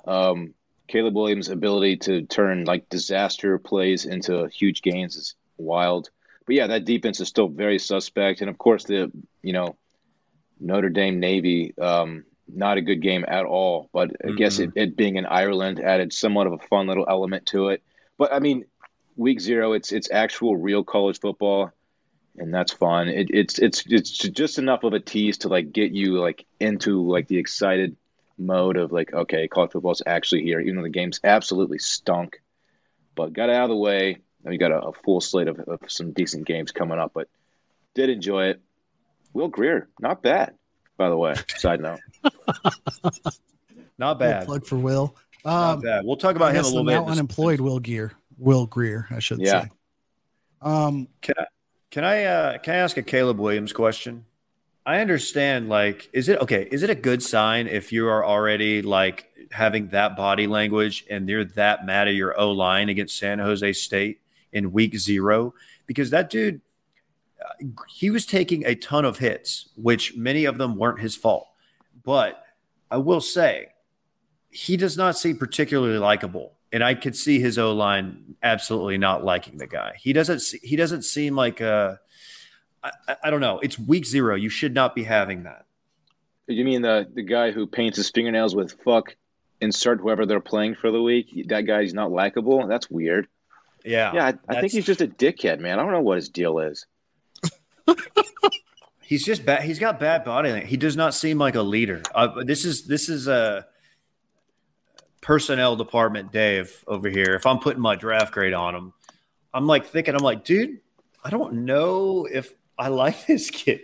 Um, Caleb Williams' ability to turn like disaster plays into huge gains is wild. But yeah, that defense is still very suspect, and of course the you know Notre Dame Navy, um, not a good game at all. But I mm-hmm. guess it, it being in Ireland added somewhat of a fun little element to it. But I mean, week zero, it's it's actual real college football, and that's fun. It, it's it's it's just enough of a tease to like get you like into like the excited mode of like okay, college football is actually here, even though the game's absolutely stunk. But got out of the way. We got a, a full slate of, of some decent games coming up, but did enjoy it. Will Grier, not bad, by the way. Side note. [laughs] not bad. plug for Will. Um, not bad. We'll talk about him a little bit. Unemployed Will Gear. Will Grier, I should yeah. say. Um, can I can I uh, can I ask a Caleb Williams question? I understand. Like, is it okay? Is it a good sign if you are already like having that body language and you're that mad at your O line against San Jose State in Week Zero? Because that dude, uh, he was taking a ton of hits, which many of them weren't his fault. But I will say, he does not seem particularly likable and I could see his O line absolutely not liking the guy. He doesn't. He doesn't seem like a. I, I don't know. It's week zero. You should not be having that. You mean the the guy who paints his fingernails with "fuck"? Insert whoever they're playing for the week. That guy's not likable. That's weird. Yeah. Yeah. I, I think he's just a dickhead, man. I don't know what his deal is. [laughs] he's just bad. He's got bad body. He does not seem like a leader. Uh, this is this is a personnel department Dave over here, if I'm putting my draft grade on him, I'm like thinking, I'm like, dude, I don't know if I like [laughs] this kid.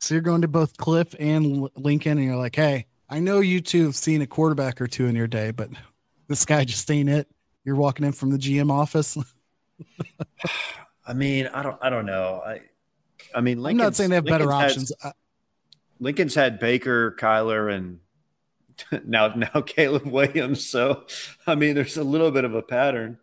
So you're going to both Cliff and Lincoln, and you're like, hey, I know you two have seen a quarterback or two in your day, but this guy just ain't it. You're walking in from the GM office. [laughs] I mean, I don't, I don't know. I, I mean, Lincoln's, I'm not saying they have Lincoln's better options. Lincoln's had Baker, Kyler, and [laughs] now now Caleb Williams. So I mean, there's a little bit of a pattern.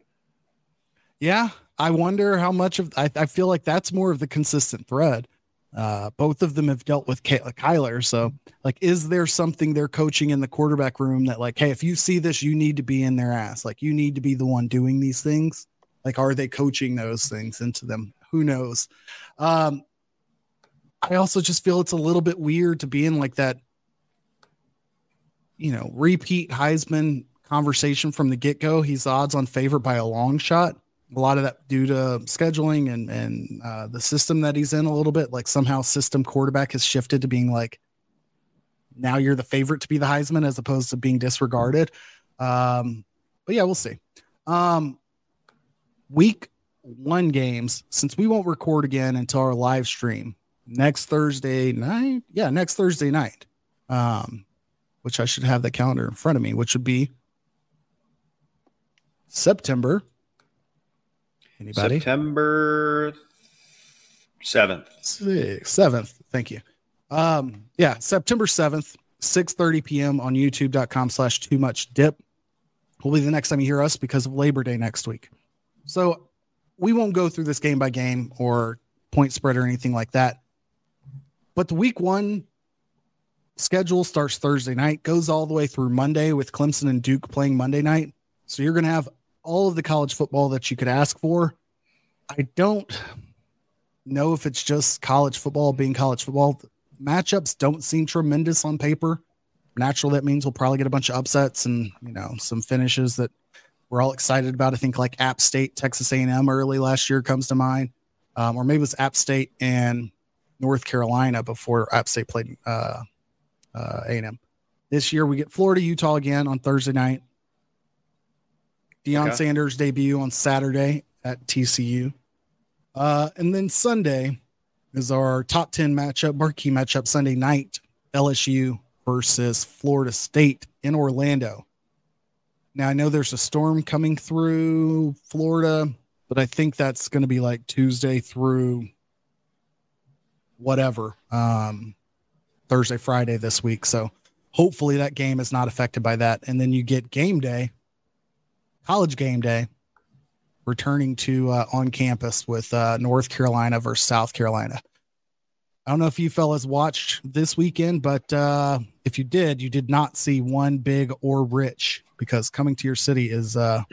Yeah, I wonder how much of I, I feel like that's more of the consistent thread. Uh, both of them have dealt with Kyler. So, like, is there something they're coaching in the quarterback room that, like, hey, if you see this, you need to be in their ass. Like, you need to be the one doing these things. Like, are they coaching those things into them? Who knows? Um, I also just feel it's a little bit weird to be in like that you know, repeat Heisman conversation from the get go. He's odds on favorite by a long shot. A lot of that due to scheduling and and uh, the system that he's in a little bit. Like somehow system quarterback has shifted to being like now you're the favorite to be the Heisman as opposed to being disregarded. Um, but yeah, we'll see. Um, week one games since we won't record again until our live stream next Thursday night. Yeah, next Thursday night. Um, which I should have the calendar in front of me, which would be September. Anybody? September 7th. Seventh. Thank you. Um, yeah, September 7th, 6 30 p.m. on youtube.com slash too much dip will be the next time you hear us because of Labor Day next week. So we won't go through this game by game or point spread or anything like that. But the week one schedule starts Thursday night, goes all the way through Monday with Clemson and Duke playing Monday night. So you're going to have all of the college football that you could ask for. I don't know if it's just college football being college football. Matchups don't seem tremendous on paper. Natural, that means we'll probably get a bunch of upsets and you know some finishes that we're all excited about. I think like App State, Texas A&M early last year comes to mind, um, or maybe it was App State and North Carolina before App State played uh, uh, A&M. This year we get Florida, Utah again on Thursday night. Deion okay. Sanders debut on Saturday at TCU. Uh, and then Sunday is our top 10 matchup, marquee matchup Sunday night, LSU versus Florida State in Orlando. Now I know there's a storm coming through Florida, but I think that's going to be like Tuesday through whatever. Um, Thursday, Friday this week. So hopefully that game is not affected by that. And then you get game day, college game day, returning to uh, on campus with uh, North Carolina versus South Carolina. I don't know if you fellas watched this weekend, but uh, if you did, you did not see one big or rich because coming to your city is uh,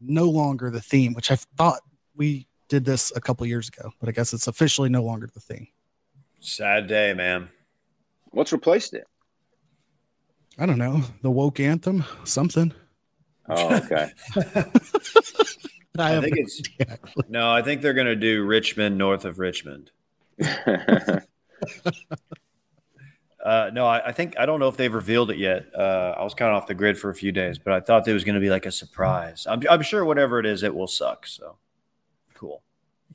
no longer the theme, which I thought we did this a couple years ago, but I guess it's officially no longer the theme. Sad day, man. What's replaced it? I don't know. The woke anthem, something. Oh, okay. [laughs] I, I think no it's idea, no. I think they're gonna do Rich Men North of Richmond. [laughs] Uh, no, I, I think I don't know if they've revealed it yet. Uh, I was kind of off the grid for a few days, but I thought it was going to be like a surprise. I'm, I'm sure whatever it is, it will suck. So cool.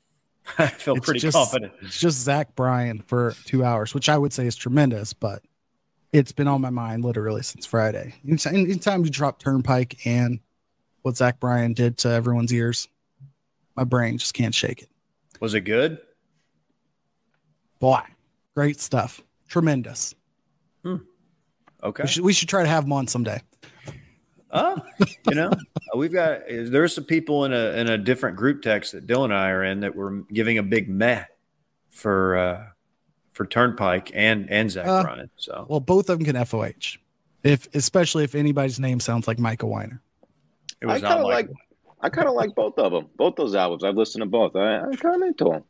[laughs] I feel It's pretty just- confident. It's just Zach Bryan for two hours, which I would say is tremendous, but it's been on my mind literally since Friday. Anytime, anytime you drop Turnpike and what Zach Bryan did to everyone's ears, my brain just can't shake it. Was it good? Boy, great stuff. Tremendous. Okay. We should, we should try to have them on someday. Oh, you know, [laughs] we've got there's some people in a in a different group text that Dylan and I are in that were giving a big meh for uh for Turnpike and and Zach Uh, Bryan. So Well, both of them can FOH, if especially if anybody's name sounds like Micah Weiner. it I was kind not of like, like, I kind of like both of them. Both those albums. I've listened to both. I, I'm kind of into them.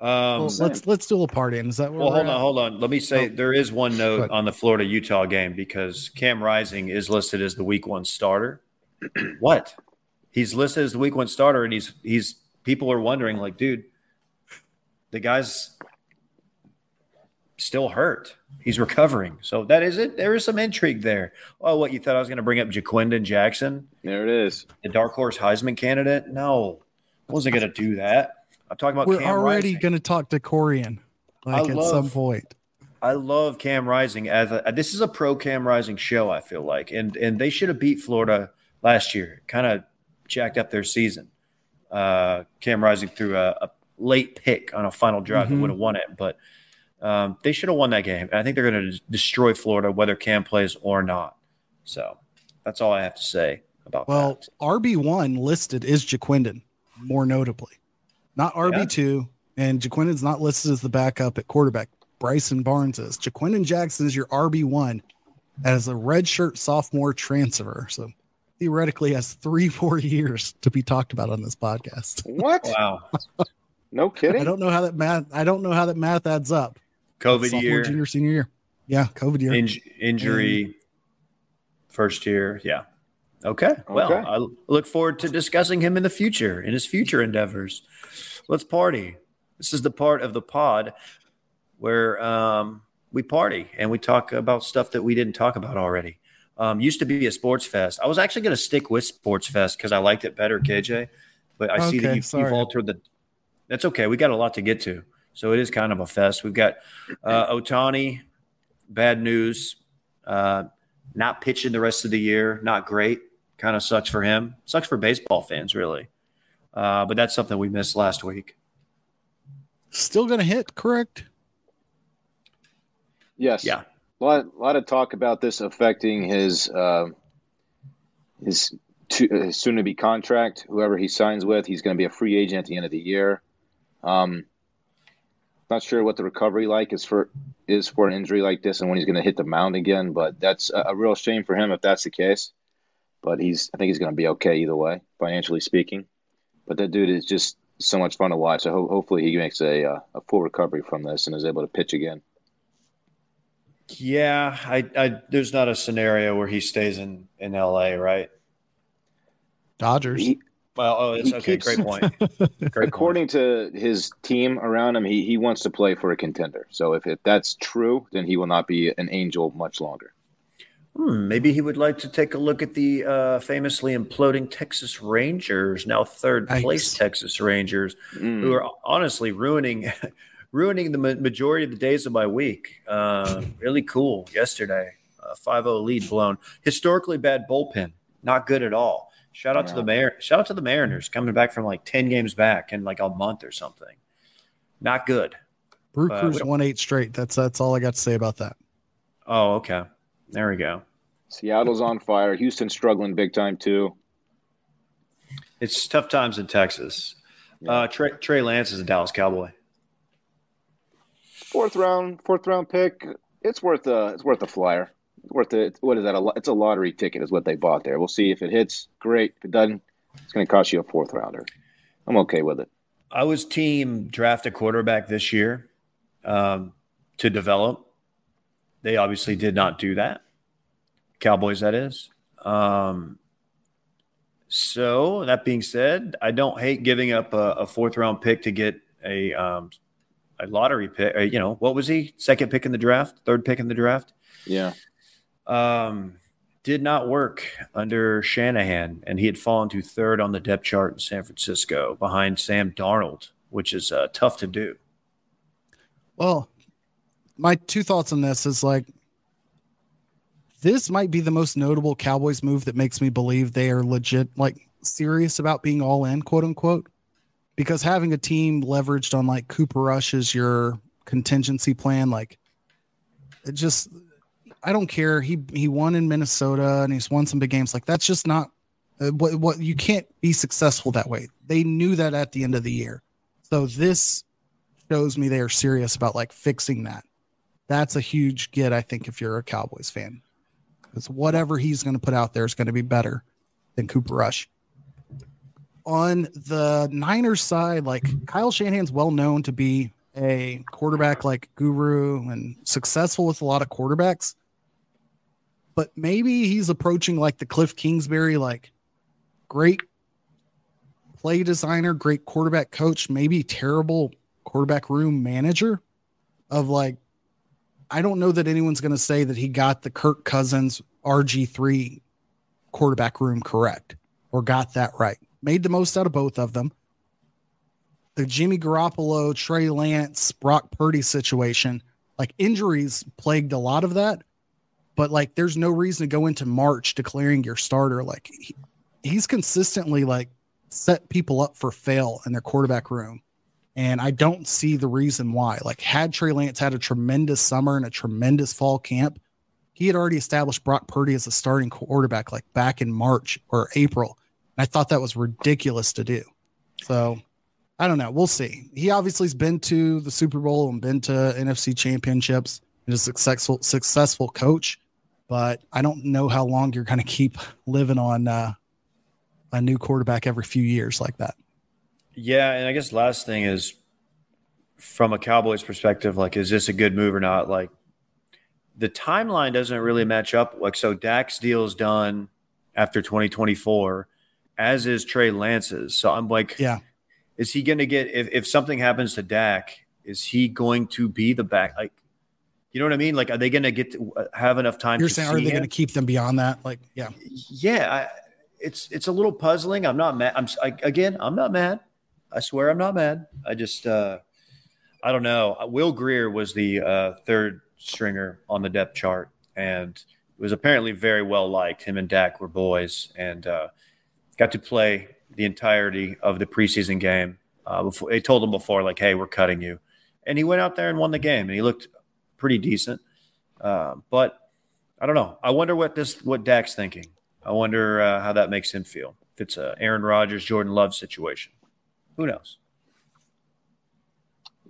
um, Well, let's let's do a party. And is that where Well, hold at? on, hold on. Let me say Oh. there is one note on the Florida Utah game because Cam Rising is listed as the week one starter. [clears throat] what? He's listed as the week one starter, and he's he's people are wondering, like, dude, the guy's still hurt. He's recovering. So that is it. There is some intrigue there. Oh, what you thought I was going to bring up Ja'Quinden Jackson, There it is. the dark horse Heisman candidate? No, I wasn't going to do that. I'm talking about We're Cam already going to talk to Corian like I at love- some point. I love Cam Rising as a, this is a pro Cam Rising show. I feel like, and and they should have beat Florida last year. Kind of jacked up their season. Uh, Cam Rising threw a, a late pick on a final drive Mhm. that would have won it, but um, they should have won that game. And I think they're going to destroy Florida whether Cam plays or not. So that's all I have to say about Well, that. RB one listed is Ja'Quinden, more notably, not RB two, and Ja'Quinden's not listed as the backup at quarterback. Bryson Barnes is. Ja'Quinden Jackson is your RB one as a redshirt sophomore transfer. So theoretically has three [laughs] more years to be talked about on this podcast. What? Wow, No kidding. I don't know how that math. I don't know how that math adds up. COVID year, junior, senior year. Yeah, COVID year. inj- injury, first year. Yeah. Okay. Well, Okay. I look forward to discussing him in the future, in his future endeavors. Let's party. This is the part of the pod where um, we party and we talk about stuff that we didn't talk about already. Um, used to be a sports fest. I was actually going to stick with sports fest because I liked it better, KJ. But I see that Okay, you, you've altered the. That's okay. We got a lot to get to, so it is kind of a fest. We've got uh, Ohtani, bad news. Uh, not pitching the rest of the year. Not great. Kind of sucks for him. Sucks for baseball fans, really. Uh, but that's something we missed last week. Still going to hit, correct? Yes. Yeah. A lot, a lot of talk about this affecting his uh, his, to, uh, soon to be contract. Whoever he signs with, he's going to be a free agent at the end of the year. Um, not sure what the recovery like is for is for an injury like this and when he's going to hit the mound again. But that's a, a real shame for him if that's the case. But he's I think he's going to be okay either way, financially speaking. But that dude is just so much fun to watch. So ho- hopefully he makes a uh, a full recovery from this and is able to pitch again. Yeah, I, I there's not a scenario where he stays in in LA, right? Dodgers. He, Well, oh, it's He okay. keeps- Great point. [laughs] Great point. according to his team around him, he, he wants to play for a contender. So if, if that's true, then he will not be an angel much longer. Hmm, maybe he would like to take a look at the uh, famously imploding Texas Rangers, now third place Yikes. Texas Rangers, Mm. who are honestly ruining [laughs] ruining the majority of the days of my week. Uh, really cool yesterday. Uh, 5-0 lead blown. Historically bad bullpen. Not good at all. Shout out to the mayor. shout out to the Mariners coming back from like 10 games back in like a month or something. Not good. Brew uh, Crews won eight straight. That's that's all I got to say about that. Oh, okay. There we go. Seattle's on fire. Houston's struggling big time too. It's tough times in Texas. Uh, Trey, Trey Lance is a Dallas Cowboy. Fourth round, fourth round pick. It's worth a it's worth a flyer. Worth it. What is that? A, it's a lottery ticket, is what they bought there. We'll see if it hits. Great. If it doesn't, it's going to cost you a fourth rounder. I'm okay with it. I was team draft a quarterback this year um, to develop. They obviously did not do that. Cowboys, that is. Um, so that being said, I don't hate giving up a, a fourth round pick to get a um, a lottery pick. Uh, you know, what was he? Second pick in the draft, third pick in the draft. Yeah. Um, did not work under Shanahan, and he had fallen to third on the depth chart in San Francisco behind Sam Darnold, which is uh, tough to do. Well, my two thoughts on this is like this might be the most notable Cowboys move that makes me believe they are legit, like serious about being all in, quote unquote. Because having a team leveraged on like Cooper Rush as your contingency plan, like it just, I don't care. He he won in Minnesota and he's won some big games. Like that's just not uh, what what you can't be successful that way. They knew that at the end of the year. So this shows me they are serious about like fixing that. That's a huge get, I think, if you're a Cowboys fan because whatever he's going to put out there is going to be better than Cooper Rush. On the Niners side, like Kyle Shanahan's well known to be a quarterback like guru and successful with a lot of quarterbacks. But maybe he's approaching like the Cliff Kingsbury, like great play designer, great quarterback coach, maybe terrible quarterback room manager of like I don't know that anyone's going to say that he got the Kirk Cousins RG3 quarterback room correct or got that right. Made the most out of both of them. The Jimmy Garoppolo, Trey Lance, Brock Purdy situation, like injuries plagued a lot of that. But like, there's no reason to go into March declaring your starter. Like, he, he's consistently like set people up for fail in their quarterback room. And I don't see the reason why. Like, had Trey Lance had a tremendous summer and a tremendous fall camp, he had already established Brock Purdy as a starting quarterback like back in March or April. And I thought that was ridiculous to do. So I don't know. We'll see. He obviously has been to the Super Bowl and been to NFC championships and a successful, successful coach. But I don't know how long you're going to keep living on uh, a new quarterback every few years like that. Yeah, and I guess last thing is from a Cowboys perspective, like, is this a good move or not? Like, the timeline doesn't really match up. Like, so Dak's deal is done after 2024, as is Trey Lance's. So I'm like, yeah, is he going to get if if something happens to Dak? Is he going to be the back? Like, you know what I mean? Like, are they going to get to have enough time? You're saying, are they going to keep them beyond that? Like, yeah, yeah. I, it's it's a little puzzling. I'm not mad. I'm I, again. I'm not mad. I swear I'm not mad. I just uh, I don't know. Will Grier was the uh, third stringer on the depth chart and was apparently very well liked. Him and Dak were boys and uh, got to play the entirety of the preseason game. Uh, before they told him before, like, "Hey, we're cutting you," and he went out there and won the game, and he looked pretty decent. Uh, but I don't know. I wonder what this what Dak's thinking. I wonder uh, how that makes him feel. If it's a Aaron Rodgers, Jordan Love situation, who knows?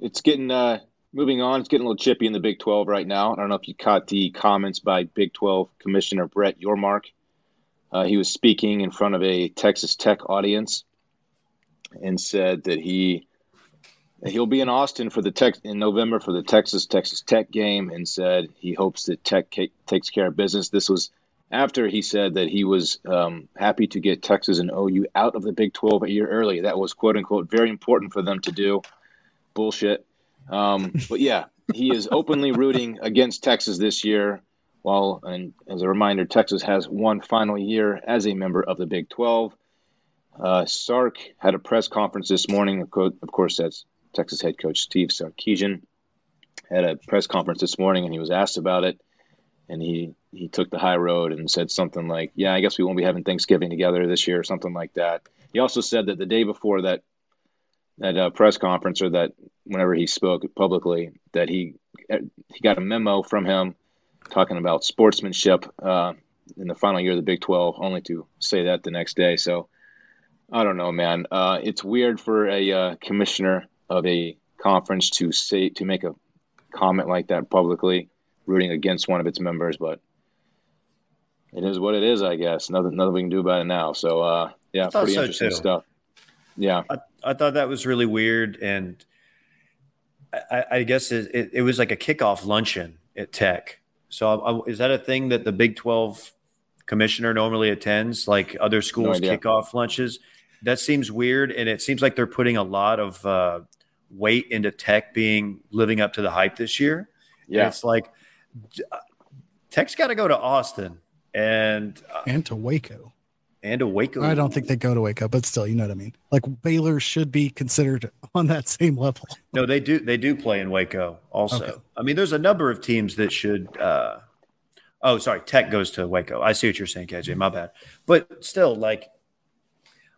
It's getting uh, moving on. It's getting a little chippy in the Big 12 right now. I don't know if you caught the comments by Big 12 Commissioner Brett Yormark. Uh, he was speaking in front of a Texas Tech audience and said that he he'll be in Austin for the Tech in November for the Texas Texas Tech game, and said he hopes that Tech takes care of business. This was after he said that he was um, happy to get Texas and OU out of the Big 12 a year early. That was quote unquote very important for them to do. Bullshit. Um, but yeah, he is openly rooting against Texas this year. While, and as a reminder, Texas has one final year as a member of the Big 12. Uh, Sark had a press conference this morning. Of course, that's Texas head coach Steve Sarkisian had a press conference this morning, and he was asked about it, and he he took the high road and said something like, "Yeah, I guess we won't be having Thanksgiving together this year," or something like that. He also said that the day before that that uh, press conference or that whenever he spoke publicly that he he got a memo from him talking about sportsmanship uh, in the final year of the Big 12, only to say that the next day. So I don't know, man. Uh, it's weird for a uh, commissioner of a conference to say to make a comment like that publicly, rooting against one of its members. But It is what it is, I guess. Nothing, nothing we can do about it now. So, uh, yeah, pretty so interesting too. stuff. Yeah, I, I, thought that was really weird, and I, I guess it, it, it, was like a kickoff luncheon at Tech. So, I, is that a thing that the Big Twelve commissioner normally attends, like other schools' no kickoff lunches? That seems weird, and it seems like they're putting a lot of uh, weight into Tech being living up to the hype this year. Yeah, and it's like Tech's got to go to Austin and uh, and to Waco and to Waco. I don't think they go to Waco, but still, you know what I mean. Like Baylor should be considered [laughs] on that same level. No, they do. They do play in Waco. Also, okay. I mean, there's a number of teams that should. Uh, oh, sorry, Tech goes to Waco. I see what you're saying, KJ. My bad. But still, like,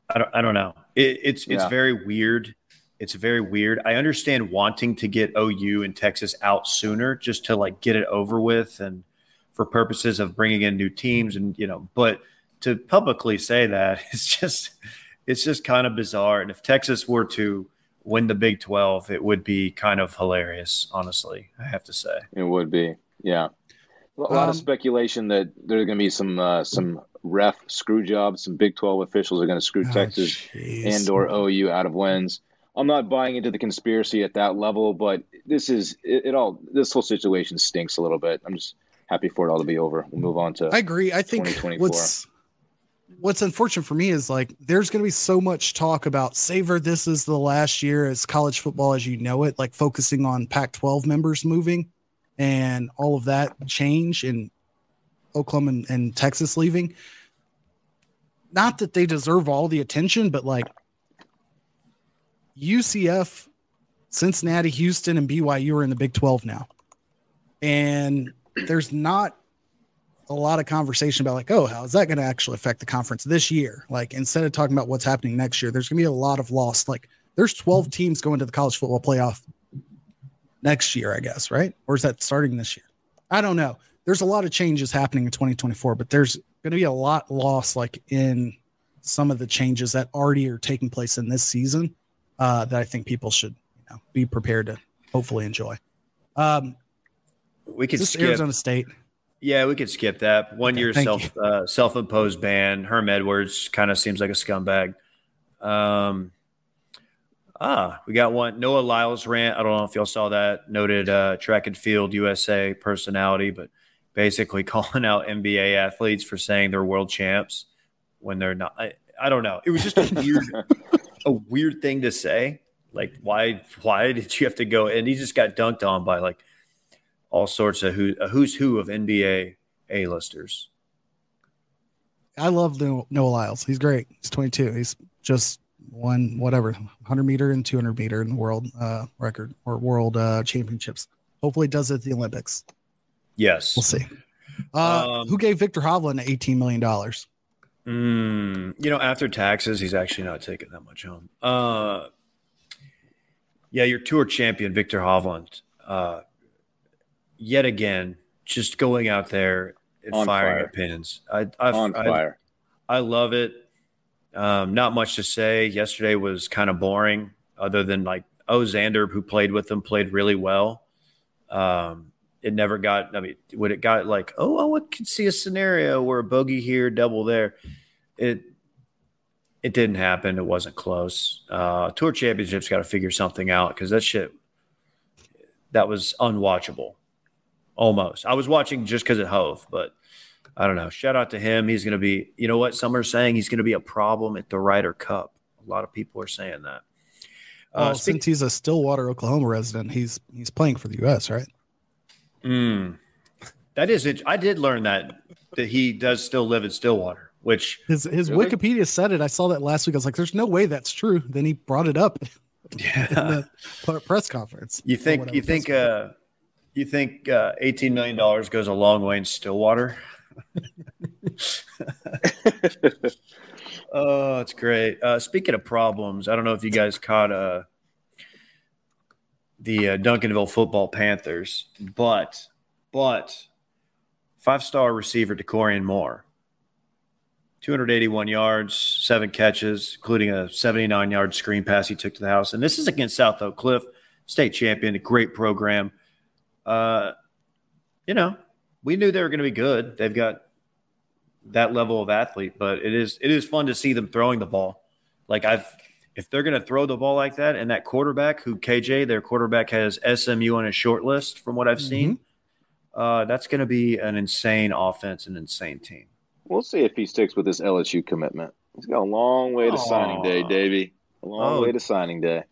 I don't. I don't know. It, it's it's yeah. very weird. It's very weird. I understand wanting to get OU and Texas out sooner, just to like get it over with and for purposes of bringing in new teams and you know, but to publicly say that [laughs] it's just it's just kind of bizarre. And if Texas were to win the Big 12, it would be kind of hilarious, honestly. I have to say. It would be. Yeah. A lot um, of speculation that there's going to be some uh, some ref screw jobs. Some Big 12 officials are going to screw oh, Texas geez. and or OU out of wins. I'm not buying into the conspiracy at that level, but this is it, it all. This whole situation stinks a little bit. I'm just happy for it all to be over. We'll move on to. I agree. I think what's what's unfortunate for me is like there's going to be so much talk about savor this is the last year as college football as you know it, like focusing on Pac-12 members moving and all of that change in Oklahoma and, and Texas leaving. Not that they deserve all the attention, but like UCF, Cincinnati, Houston, and BYU are in the Big 12 now. And there's not a lot of conversation about like, oh, how is that going to actually affect the conference this year? Like instead of talking about what's happening next year, there's going to be a lot of loss. Like there's 12 teams going to the college football playoff next year, I guess, right? Or is that starting this year? I don't know. There's a lot of changes happening in 2024, but there's going to be a lot lost like in some of the changes that already are taking place in this season uh, that I think people should you know, be prepared to hopefully enjoy. Um, we could skip Arizona State. Yeah, we could skip that one okay, year self uh, self imposed ban. Herm Edwards kind of seems like a scumbag. Um, ah, we got one Noah Lyles rant. I don't know if y'all saw that. Noted uh, track and field USA personality, but basically [laughs] calling out NBA athletes for saying they're world champs when they're not. I, I don't know. It was just a weird, [laughs] a weird thing to say. Like, why? Why did you have to go? And he just got dunked on by like all sorts of who a who's who of NBA A listers. I love Noah Lyles. He's great. He's 22. He's just won whatever 100 meter and 200 meter in the world uh, record or world uh, championships. Hopefully, does it at the Olympics. Yes, we'll see. Uh, um, who gave Viktor Hovland 18 million dollars? Mm, you know, after taxes, he's actually not taking that much home. Uh, yeah, your tour champion, Viktor Hovland. Uh, yet again, just going out there and On firing fire. at pins. I, I, On I, fire. I love it. Um, not much to say. Yesterday was kind of boring, other than like, oh, Xander, who played with them, played really well. Um, it never got, I mean, when it got like, oh, I could see a scenario where a bogey here, double there. It, it didn't happen. It wasn't close. Uh, Tour Championships got to figure something out because that shit, that was unwatchable almost. I was watching just because of Hov, but I don't know. Shout out to him. He's going to be, you know what? Some are saying he's going to be a problem at the Ryder Cup. A lot of people are saying that. Uh, well, since he's a Stillwater, Oklahoma resident, he's he's playing for the U.S. Right? Mm, that is it. I did learn that that he does still live in Stillwater, which his his really? Wikipedia said it. I saw that last week. I was like, "There's no way that's true." Then he brought it up [laughs] yeah. in the press conference. You think you think uh, you think uh, $18 million goes a long way in Stillwater? [laughs] [laughs] oh, it's great. Uh, speaking of problems, I don't know if you guys caught uh, the uh, Duncanville football Panthers, but but five star receiver Dakorien Moore, 281 yards, seven catches, including a 79 yard screen pass he took to the house. And this is against South Oak Cliff, state champion, a great program uh, you know, we knew they were going to be good. They've got that level of athlete, but it is it is fun to see them throwing the ball. Like I've if they're going to throw the ball like that, and that quarterback who KJ, their quarterback has SMU on his short list from what I've mm-hmm. seen, uh, that's going to be an insane offense, an insane team. We'll see if he sticks with this LSU commitment. He's got a long way to Aww. signing day, Davey. A long oh. way to signing day.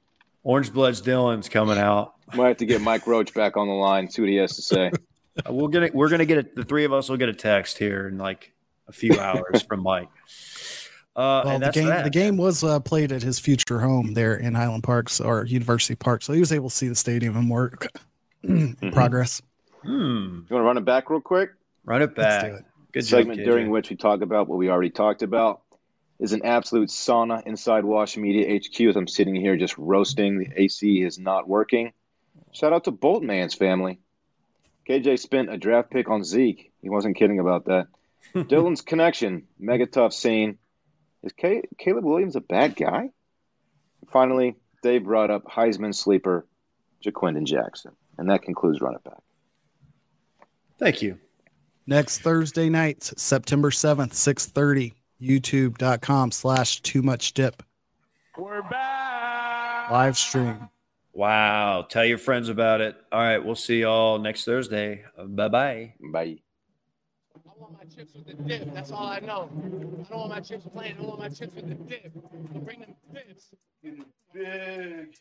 Orange Bloods Dylan's coming out. Might have to get Mike Roach back on the line. See what he has to say. [laughs] we'll get it. We're gonna get it. The three of us will get a text here in like a few hours from Mike. Uh, well, the game that. the game was uh, played at his future home there in Highland Parks or University Park, so he was able to see the stadium and work [clears throat] mm-hmm. progress. Hmm. You want to run it back real quick? Run it back. It. Good segment job, during which we talk about what we already talked about is an absolute sauna inside Washed Media HQ as I'm sitting here just roasting. The AC is not working. Shout out to Boltman's family. KJ spent a draft pick on Zeke. He wasn't kidding about that. [laughs] Dylan's connection, mega tough scene. Is K- Caleb Williams a bad guy? Finally, Dave brought up Heisman sleeper Ja'Quinden Jackson. And that concludes Run It Back. Thank you. Next Thursday night, September 7th, 6.30, youtube.com slash too much dip. We're back. Live stream. Wow. Tell your friends about it. All right. We'll see y'all next Thursday. Bye-bye. Bye want my chips with the dip. That's all I know. I don't want my chips plain. I don't want my chips with the dip. I'll bring them dips. Big.